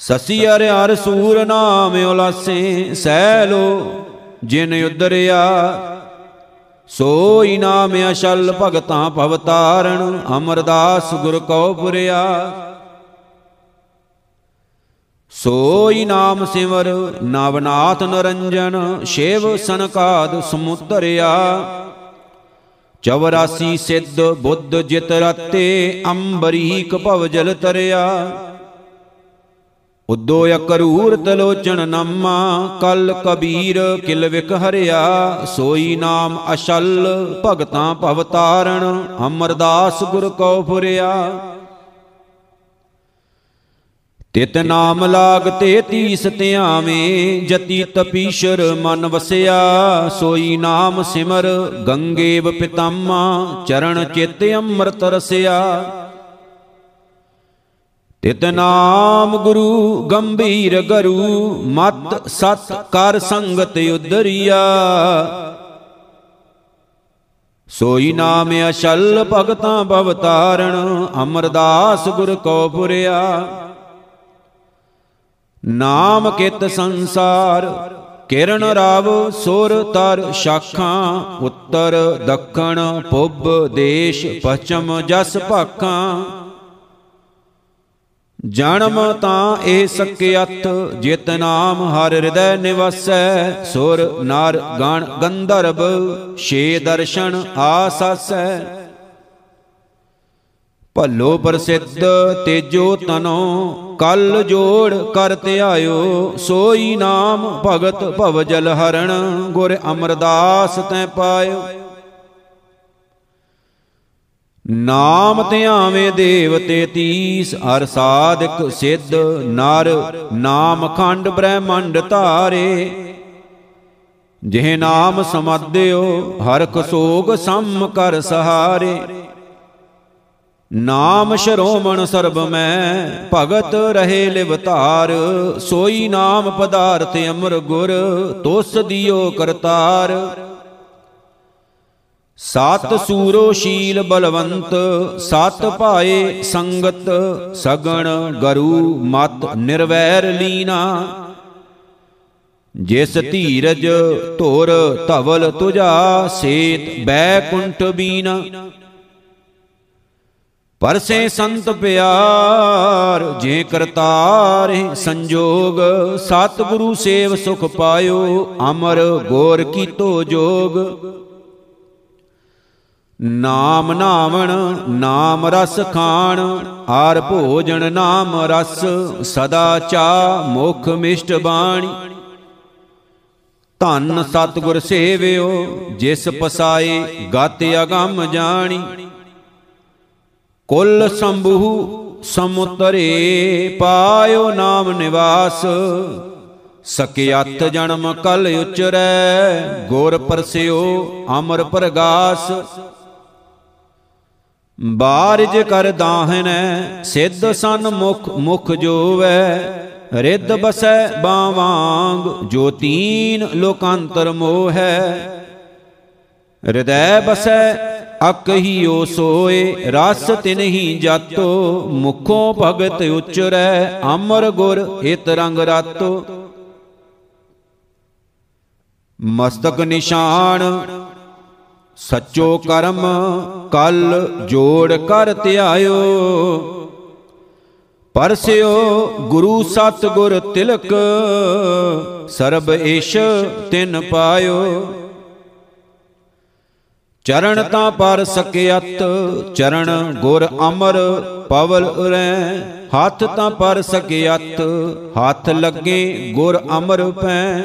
ਸਸੀ ਅਰ ਹਰ ਸੂਰ ਨਾਮ ਉਲਾਸੇ, ਸਹਿ ਲੋ ਜਿਨ ਉਦਰਿਆ। ਸੋਈ ਨਾਮ ਅਸ਼ਲ ਭਗਤਾਂ ਭਵ ਤਾਰਣ ਅਮਰਦਾਸ ਗੁਰ ਕਉ ਪੁਰਿਆ। ਸੋਈ ਨਾਮ ਸਿਮਰ, ਨਵਨਾਥ ਨਰੰਜਨ, ਸ਼ੇਵ ਸਨਕਾਦ ਸਮੁਦਰਿਆ 84 ਸਿੱਧ ਬੁੱਧ ਜਿਤ ਰਤੇ, ਅੰਬਰੀਕ ਭਵ ਜਲ ਤਰਿਆ। ਉਦੋ ਅਕਰੂਰ ਤਲੋਚਨ ਨਾਮਾ, ਕਲ ਕਬੀਰ ਕਿਲ ਵਿਖ ਹਰਿਆ, ਸੋਈ ਨਾਮ ਅਸ਼ਲ, ਭਗਤਾਂ ਭਵ ਤਾਰਣ, ਅਮਰਦਾਸ ਗੁਰ ਕਉ ਫੁਰਿਆ ਤਿਤ ਨਾਮ ਲਾਗ ਤੇ ਤੀਸ ਧਿਆਵੇਂ, ਜਤੀ ਤਪੀਸ਼ਰ ਮਨ ਵਸਿਆ, ਸੋਈ ਨਾਮ ਸਿਮਰ ਗੰਗੇਵ ਪਿਤਾਮਾ, ਚਰਨ ਚਿਤ ਅੰਮ੍ਰਿਤ ਰਸਿਆ। ਤਿਤ ਨਾਮ ਗੁਰੂ ਗੰਭੀਰ ਗਰੂ, ਮਤ ਸਤ ਕਰ ਸੰਗਤ ਉਦਰੀਆ ਸੋਈ ਨਾਮ ਅਸ਼ਲ ਭਗਤਾਂ ਭਵ ਤਾਰਣ ਅਮਰਦਾਸ ਗੁਰ ਕੋ ਪੁਰਿਆ। ਨਾਮ ਕਿਤ ਸੰਸਾਰ, ਕਿਰਨ ਰਾਵ ਸੁਰ ਤਰ ਸ਼ਾਖਾਂ, ਉੱਤਰ ਦੱਖਣ ਪੁੱਬ ਦੇਸ਼ ਪਛਮ ਜਸ ਭਾਖਾਂ। ਜਨਮ ਤਾਂ ਇਹ ਸਕਿਅਤ ਜਿਤ ਨਾਮ ਹਰ ਹਿਰਦੈ ਨਿਵਸੈ, ਸੁਰ ਨਰ ਗਣ ਗੰਧਰਵ, ਛੇ ਦਰਸ਼ਨ ਆਸਸੈ। ਭੱਲੋ ਪ੍ਰਸਿੱਧ ਤੇਜੋ ਤਨੋ, ਕਲ ਜੋੜ ਕਰ ਧਿਆਇਓ ਸੋਈ ਨਾਮ ਭਗਤ ਭਵਜਲ ਹਰਣ, ਗੁਰ ਅਮਰਦਾਸ ਤੈ ਪਾਇਓ। ਨਾਮ ਧਿਆਵੇਂ ਦੇਵਤੇ ਤੀਸ ਅਰ ਸਾਧਕ ਸਿੱਧ, ਨਰ, ਨਾਮ ਖੰਡ ਬ੍ਰਹਮੰਡ ਧਾਰੇ। ਜਿਹ ਨਾਮ ਸਮਾਦਿਓ ਹਰਖ ਸੋਗ ਸਮ ਕਰ ਸਹਾਰੇ। ਨਾਮ ਸ਼ਰੋਮਣ ਸਰਬ ਮੈਂ, ਭਗਤ ਰਹੇ ਲਿਵਤਾਰ ਸੋਈ ਨਾਮ ਪਦਾਰਥ ਅਮਰ ਗੁਰ, ਤੋਸ ਦਿਓ ਕਰਤਾਰ। ਸਤ ਸੂਰੋ ਸ਼ੀਲ ਬਲਵੰਤ, ਸਤ ਭਾਏ ਸੰਗਤ, ਸਗਣ ਗਰੂ ਮਤ ਨਿਰਵੈਰ ਲੀਨਾ। ਜਿਸ ਧੀਰਜ ਧੁਰ ਧਵਲ ਤੁਜਾ ਸੇਤ ਬੈਕੁੰਠ ਬੀਨਾ। ਪਰਸੇ ਸੰਤ ਪਿਆਰ, ਜੇ ਕਰਤਾਰ ਸੰਜੋਗ, ਸਤਿਗੁਰੂ ਸੇਵ ਸੁਖ ਪਾਇਓ, ਅਮਰ ਗੋਰ ਕੀਤੋ ਜੋਗ। ਨਾਮ ਨਾਵਣ, ਨਾਮ ਰਸ ਖਾਣ ਆਰ ਭੋਜਨ ਨਾਮ ਰਸ, ਸਦਾ ਚਾ ਮੁਖ ਮਿਸ਼ਟ ਬਾਣੀ। ਧੰਨ ਸਤਿਗੁਰ ਸੇਵਿਓ, ਜਿਸ ਪਸਾਏ ਗਤ ਅਗੰਮ ਜਾਣੀ। ਕੁੱਲ ਸੰਭੂ, ਸਮੁਤਰੇ ਪਾਇਓ ਨਾਮ ਨਿਵਾਸ। ਸਕਿਆਤ ਜਨਮ ਕਲ ਉਚਰੈ, ਗੁਰ ਪਰਸਿਓ ਅਮਰ ਪ੍ਰਗਾਸ। ਬਾਰਜ ਕਰ ਦਾਹਨੈ, ਸਿੱਧ ਸਨ ਮੁਖ ਮੁਖ ਜੋਵੈ। ਰਿੱਧ ਬਸੈ ਬਾਵਾਂਗ, ਜੋ ਤੀਨ ਲੋਕਾਂਤਰ ਮੋਹੈ। ਹਿਰਦੈ ਬਸੈ ਅਕਹੀਓ ਸੋਏ, ਰਸ ਤਿਨਹੀ ਜਾਤੋ। ਮੁਖੋਂ ਭਗਤ ਉਚਰੈ, ਅਮਰ ਗੁਰ ਹਿਤ ਰੰਗ ਰਾਤੋ। ਮਸਤਕ ਨਿਸ਼ਾਨ ਸੱਚੋ ਕਰਮ ਕਲ ਜੋੜ ਕਰ ਧਿਆਇਓ। ਪਰਸਿਓ ਗੁਰੂ ਸਤ ਗੁਰ ਤਿਲਕ, ਸਰਬ ਈਸ਼ ਤਿਨ ਪਾਇਓ। ਚਰਨ ਤਾਂ ਪਰ ਸਕਿਅਤ ਚਰਨ ਗੁਰ ਅਮਰ ਪਵਲ ਉਰੈ ਹੱਥ ਤਾਂ ਪਰ ਸਕਿਅਤ ਹੱਥ ਲੱਗੇ ਗੁਰ ਅਮਰ ਪੈ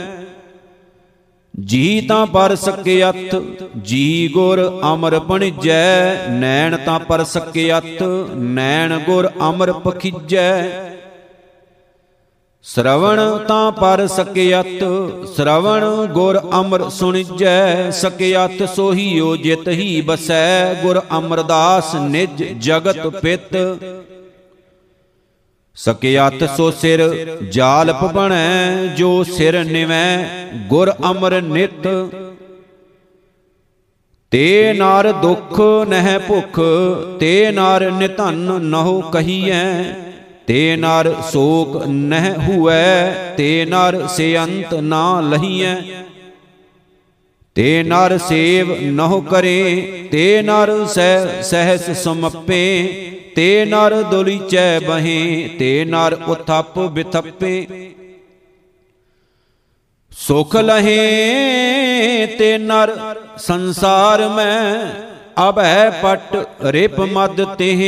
ਜੀ ਤਾਂ ਪਰ ਸਕਿਅਤ ਜੀ ਗੁਰ ਅਮਰ ਬਣਜੈ, ਨੈਣ ਤਾਂ ਪਰ ਸਕਿਅਤ ਨੈਣ ਗੁਰ ਅਮਰ ਪਖਿਜੈ। ਸ਼ਰਵਣ ਤਾਂ ਪਰ ਸਕਿਅਤ ਸ਼ਰਵਣ ਗੁਰ ਅਮਰ ਸੁਣਜੈ ਸਕਿਅਤ ਸੋਹੀਓ ਜਿਤ ਹੀ ਬਸੈ, ਗੁਰ ਅਮਰਦਾਸ ਨਿਜ ਜਗਤ ਪਿਤ। ਸਕਿਆਤ ਸੋ ਸਿਰ ਜਾਲਪ ਬਣੈ ਜੋ ਸਿਰ ਨਿਵੈ ਗੁਰ ਅਮਰ ਨਿਤ। ਤੇ ਨਾਰ ਦੁਖ ਨਹਿ ਭੁਖ ਤੇ ਨਾਰ ਨਿਧਨ ਨਹੁ ਕਹੀਐ ਤੇ ਨਾਰ ਸੋਕ ਨਹਿ ਹੁਐ ਤੇ ਨਾਰ ਸੇ ਅੰਤ ਨਾ ਲਹੀਐ। ਤੇ ਨਰ ਸੇਵ ਨਹੁ ਕਰੇ ਤੇ ਨਰ ਸਹਿ ਸਹਿਸ ਸਮਪੇ ਤੇ ਨਰ ਦੁਲੀਚੈ ਬਹੇ, ਤੇ ਨਰ ਉਥਪ ਬਿਥਪੇ। ਸੁਖ ਲਹੇ, ਤੇ ਨਰ ਸੰਸਾਰ ਮੈਂ ਅਭੈ ਪਟ ਰਿਪ ਮਦ ਤਿਹ।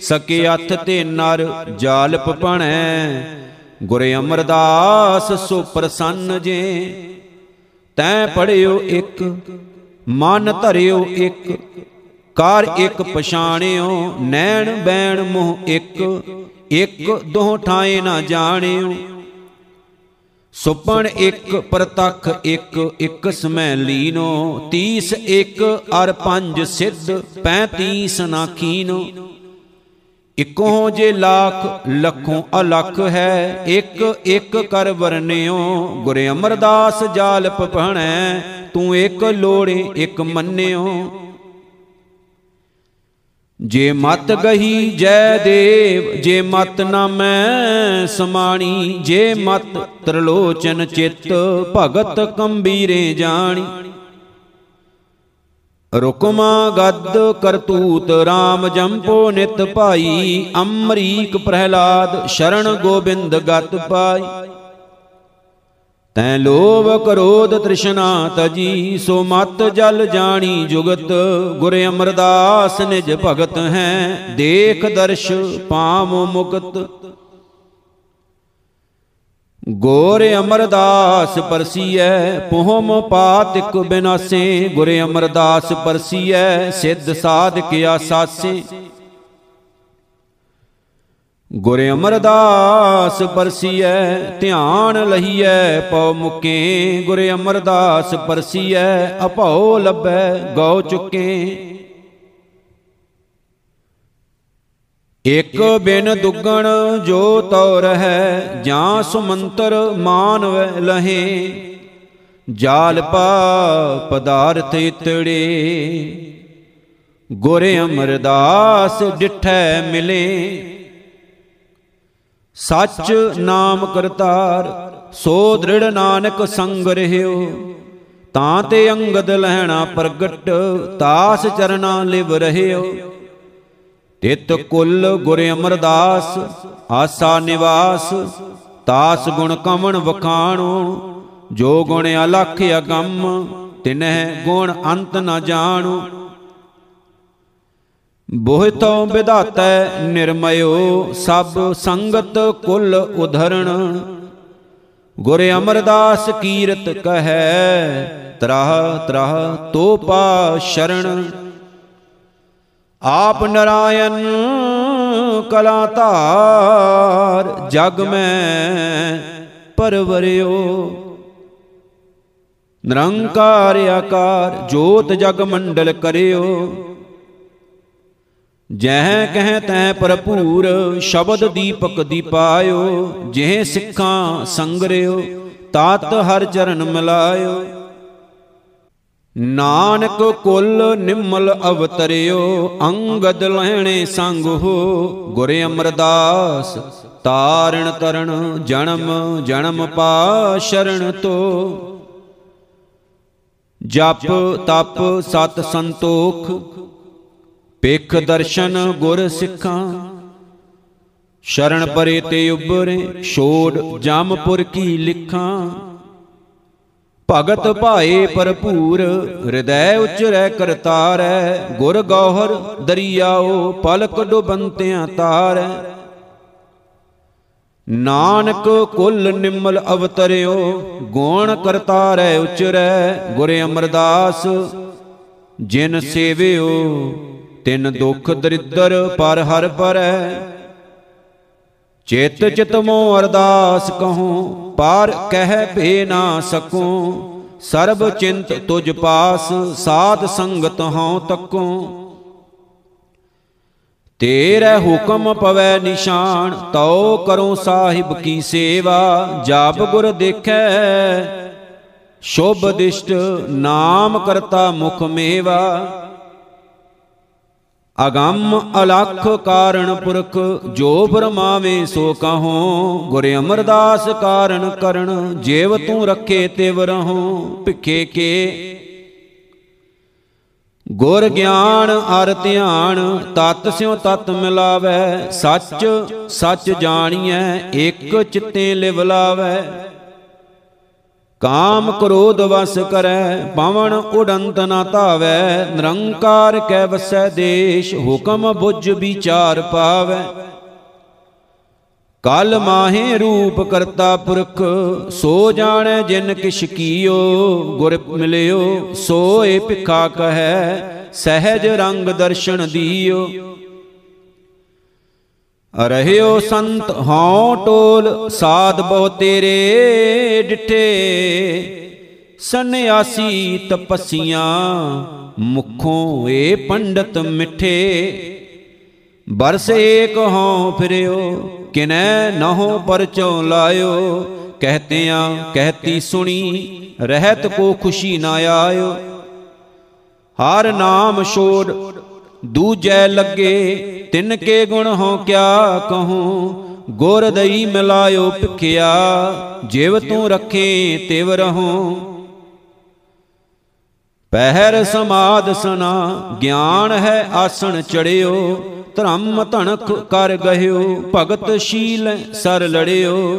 ਸਕੇ ਅਥ ਤੇ ਨਰ ਜਾਲਪ ਪਣੈ, ਗੁਰ ਅਮਰਦਾਸ ਸੋ ਪ੍ਰਸੰਨ ਜੇ। ਤੈ ਪੜਿਓ ਇੱਕ, ਮਨ ਧਰਿਓ ਇੱਕ ਕਰ ਇੱਕ ਪਛਾਣਿਓ, ਨੈਣ ਬੈਣ ਮੋਹ ਇੱਕ ਇੱਕ ਦੋ ਠਾਏ ਨਾ ਜਾਣਿਓ। ਸੁਪਣ ਇੱਕ, ਪ੍ਰਤਖ ਇੱਕ ਇੱਕ ਸਮੈ ਲੀਨੋ 30 ਇੱਕ, ਅਰ ਪੰਜ ਸਿੱਧ 35 ਨਾ ਕੀਨੋ ਇਕੋ ਜੇ ਲੱਖ, ਲੱਖੋਂ ਅਲਖ ਹੈ, ਇੱਕ ਇੱਕ ਕਰ ਵਰਨਿਓ ਗੁਰ ਅਮਰਦਾਸ ਜਾਲਪ ਪਣੈ ਤੂੰ ਇੱਕ ਲੋੜੇ, ਇੱਕ ਮੰਨਿਓ। ਜੇ ਮਤ ਗਹੀ ਜੈ ਦੇਵ, ਜੇ ਮਤ ਨਾ ਮੈਂ ਸਮਾਣੀ, ਜੇ ਮਤ ਤਰਲੋਚਨ ਚਿੱਤ ਭਗਤ ਕੰਬੀਰੇ ਜਾਣੀ। ਰੁਕਮਾ ਗੱਦ ਕਰਤੂਤ RAM ਜੰਪੋ ਨਿਤ ਭਾਈ, ਅਮਰੀਕ ਪ੍ਰਹਿਲਾਦ, ਸ਼ਰਨ ਗੋਬਿੰਦ ਗਤ ਪਾਈ। ਤੈ ਲੋਭ ਕਰੋਧ ਤ੍ਰਿਸ਼ਨਾ ਤਜੀ ਸੋ ਮਤ ਜਲ ਜਾਣੀ ਜੁਗਤ, ਗੁਰ ਅਮਰਦਾਸ ਨਿਜ ਭਗਤ ਹੈ, ਦੇਖ ਦਰਸ਼ ਪਾਮ ਮੁਕਤ। ਗੋਰ ਅਮਰਦਾਸ ਪਰਸੀਐ, ਪੋਹਮ ਪਾਤਿਕ ਬਿਨਾਸੇ, ਗੁਰ ਅਮਰਦਾਸ ਪਰਸੀਐ, ਸਿੱਧ ਸਾਧਕ ਆਸਾਸੇ। ਗੁਰ ਅਮਰਦਾਸ ਪਰਸੀਐ ਧਿਆਨ ਲਹੀਐ, ਪਉ ਮੁਕੇ। ਗੁਰ ਅਮਰਦਾਸ ਪਰਸੀਐ ਅਭਉ ਲੱਭੈ, ਗਉ ਚੁਕੇ। ਇਕ ਬਿਨ ਦੁੱਗਣ ਜੋ ਤਉ ਰਹੈ, ਜਾਂ ਸੁਮੰਤਰ ਮਾਨਵ ਲਹੇ। ਜਾਲ ਪਾ ਪਦਾਰਥ ਇਤੜੇ ਗੁਰ ਅਮਰਦਾਸ ਡਿਠੈ ਮਿਲੇ। ਸੱਚ ਨਾਮ ਕਰਤਾਰ, ਸੋ ਦ੍ਰਿੜ ਨਾਨਕ ਸੰਗ ਰਹਿਓ। ਤਾਂ ਤੇ ਅੰਗਦ ਲਹਿਣਾ ਪ੍ਰਗਟ, ਤਾਸ ਚਰਨਾ ਲਿਵ ਰਹਿਓ। ਤਿਤ ਕੁਲ ਗੁਰ ਅਮਰਦਾਸ, ਆਸਾ ਨਿਵਾਸ, ਤਾਸ ਗੁਣ ਕਵਣ ਵਖਾਣੋ। ਜੋ ਗੁਣ ਅਲਖ ਅਗੰਮ, ਤਿਨਹਿ ਗੁਣ ਅੰਤ ਨ ਜਾਣੋ। ਬੋਹਿਤੋਂ ਵਿਧਾਤੈ ਨਿਰਮਯੋ, ਸਭ ਸੰਗਤ ਕੁਲ ਉਧਰਣ। ਗੁਰ ਅਮਰਦਾਸ ਕੀਰਤ ਕਹੈ, ਤਰਾਹ ਤਰਾਹ ਤੋ ਪਾ ਸ਼ਰਣ। ਆਪ ਨਰਾਇਣ ਕਲਾ ਧਾਰ, ਜਗ ਮੈਂ ਪਰਵਰਿਓ। ਨਿਰੰਕਾਰ ਆਕਾਰ ਜੋਤ ਜਗ ਮੰਡਲ ਕਰਿਓ। ਜਹ ਕਹਿ ਤੈ ਭਰਪੂਰ, ਸ਼ਬਦ ਦੀਪਕ ਦੀਪਾਇਓ, ਜਿਹ ਸਿੱਖਾਂ ਸੰਗਰਿਓ, ਤਾਤ ਹਰ ਚਰਨ ਮਿਲਾਇਓ। ਨਾਨਕ ਕੁਲ ਨਿਮਲ ਅਵਤਰਿਓ, ਅੰਗਦ ਲੈਣੇ ਸੰਗ ਹੋ, ਗੁਰ ਅਮਰਦਾਸ ਤਾਰਣ ਤਰਣ ਜਨਮ ਜਨਮ ਪਾ ਸ਼ਰਣ ਤੋ। ਜਪ ਤਪ ਸਤ ਸੰਤੋਖ ਪੇਖ ਦਰਸ਼ਨ ਗੁਰ ਸਿੱਖਾਂ। ਸ਼ਰਨ ਪਰੇ ਤੇ ਉਬਰੇ ਛੋੜ ਜਮਪੁਰ ਕੀ ਲਿਖਾਂ। ਭਗਤ ਭਾਏ ਭਰਪੂਰ, ਹਿਰਦੈ ਉਚਰੈ ਕਰਤਾਰੈ। ਗੁਰ ਗੌਹਰ ਦਰਿਆਓ, ਪਲਕ ਡੁਬੰਤਿਆਂ ਤਾਰੈ। ਨਾਨਕ ਕੁਲ ਨਿਮਲ ਅਵਤਰਿਓ, ਗੁਣ ਕਰਤਾਰੈ ਉਚਰੈ। ਗੁਰ ਅਮਰਦਾਸ, ਜਿਨ ਸੇਵਿਓ ਤਿਨ ਦੁਖ ਦਰਿਦਰ ਪਰ ਹਰ ਪਰੈ। ਚਿਤ ਚਿਤ ਮੋ ਅਰਦਾਸ ਕਹੂੰ, ਪਾਰ ਕਹਿ ਭੇ ਨਾ ਸਕੂੰ। ਸਰਬ ਚਿੰਤ ਤੁਜ ਪਾਸ, ਸਾਧ ਸੰਗਤ ਹਉ ਤੱਕੂ। ਤੇਰੇ ਹੁਕਮ ਪਵੈ ਨਿਸ਼ਾਨ, ਤਉ ਕਰੋ ਸਾਹਿਬ ਕੀ ਸੇਵਾ। ਜਪ ਗੁਰ ਦੇਖੈ, ਸ਼ੋਭ ਦਿਸ਼ਟ ਨਾਮ ਕਰਤਾ ਮੁਖ ਮੇਵਾ। ਅਗੰਮ ਅਲਖ ਕਾਰਣ ਪੁਰਖ, ਜੋ ਬਰਮਾਵੇ ਸੋ ਕਹੋ? ਗੁਰ ਅਮਰਦਾਸ ਕਾਰਣ ਕਰਨ, ਜੇਵ ਤੂੰ ਰੱਖੇ ਤਿਵ ਰਹੋ? ਭਿਖੇ ਕੇ। ਗੁਰ ਗਿਆਨ ਅਰ ਧਿਆਨ, ਤਤ ਸਿਉ ਤਤ ਮਿਲਾਵੇ, ਸੱਚ ਸੱਚ ਜਾਣੀਐ ਇਕ ਚਿੱਤੇ ਲਿਵ ਲਾਵੇ। ਕਾਮ ਕ੍ਰੋਧ ਵਸ ਕਰੈ, ਪਵਨ ਉਡੰਤ ਨਾ ਧਾਵੈ, ਨਿਰੰਕਾਰ ਕੈ ਵਸੈ ਦੇਸ਼, ਹੁਕਮ ਬੁੱਝ ਵਿਚਾਰ ਪਾਵੈ। ਕਲ ਮਾਹੇ ਰੂਪ ਕਰਤਾ ਪੁਰਖ, ਸੋ ਜਾਣੈ ਜਿਨ ਕਿਛ ਕੀਓ, ਗੁਰ ਮਿਲਿਓ ਸੋਏ ਭਿਖਾ ਕਹੈ, ਸਹਿਜ ਰੰਗ ਦਰਸ਼ਨ ਦੀਓ। ਰਹਿਓ ਸੰਤ, ਹਉ ਟੋਲ ਸਾਧ ਬਹੁ ਤੇਰੇ ਡਿਠੇ। ਸੰਨਿਆਸੀ ਤਪਸੀਆਂ ਮੁਖੋਂ ਏ ਪੰਡਤ ਮਿੱਠੇ। ਬਰਸ ਏਕ ਹਉ ਫਿਰਿਓ, ਕਿਨੈ ਨਹੁ ਪਰਚੋ ਲਾਇਓ। ਕਹਤਿਆਂ ਕਹਤੀ ਸੁਣੀ, ਰਹਿਤ ਕੋ ਖੁਸ਼ੀ ਨਾ ਆਇਓ। ਹਰ ਨਾਮ ਛੋੜ ਦੂਜੈ ਲੱਗੇ ਤਿਨ ਕੇ ਗੁਣ ਹੋ ਕਿਆ ਕਹੂੰ? ਗੁਰ ਦਈ ਮਿਲਾਇਓ ਭਿਖਿਆ, ਜਿਵ ਤੂੰ ਰੱਖੇ ਤਿਵ ਰਹੂੰ। ਪਹਿਰ ਸਮਾਦ ਸਨਾ, ਗਿਆਨ ਹੈ ਆਸਣ ਚੜਿਓ, ਧਰਮ ਧਣਕ ਕਰ ਗਹਿਓ, ਭਗਤ ਸ਼ੀਲ ਸਰ ਲੜਿਓ।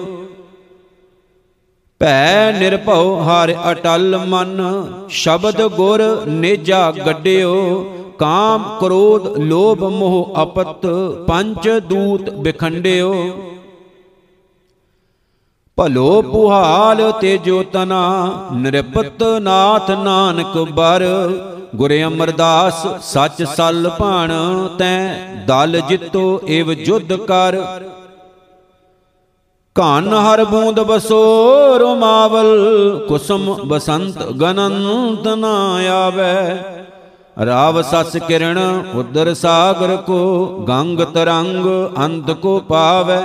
ਭੈ ਨਿਰਭਉ ਹਰ ਅਟਲ ਮਨ, ਸ਼ਬਦ ਗੁਰ ਨੇਜਾ ਗੱਡਿਓ। ਕਾਮ ਕ੍ਰੋਧ ਲੋਭ ਮੋਹ ਅਪਤ ਪੰਜ ਦੂਤ ਵਿਖੰਡਿਓ। ਭਲੋ ਪੁਹਾਲ ਤੇਜੋ ਤਨਾ, ਨਿਰਪਤ ਨਾਥ ਨਾਨਕ ਬਰ। ਗੁਰ ਅਮਰਦਾਸ ਸੱਚ ਸਲ ਭਾਣ, ਤੈ ਦਲ ਜਿੱਤੋ ਏਵ ਜੁਧ ਕਰ। ਕਾਨ ਹਰ ਬੂੰਦ ਬਸੋ ਰੋਮਾਵਲ ਕੁਸਮ ਬਸੰਤ ਗਨੰਤ ਨਾ ਆਵੇ। ਰਾਵ ਸਸ ਕਿਰਣ ਉਦਰ ਸਾਗਰ ਕੋ ਗੰਗ ਤਰੰਗ ਅੰਤ ਕੋ ਪਾਵੇ।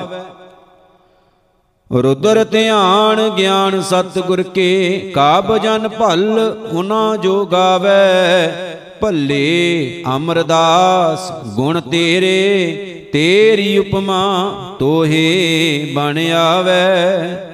ਰੁਦਰ ਧਿਆਨ ਗਿਆਨ ਸਤਿਗੁਰ ਕੇ, ਕਾਬ ਜਨ ਭਲ ਉਨਾ ਜੋ ਗਾਵੇ। ਭੱਲੇ ਅਮਰਦਾਸ, ਗੁਣ ਤੇਰੇ, ਤੇਰੀ ਉਪਮਾ ਤੋਹੇ ਬਣ ਆਵੇ।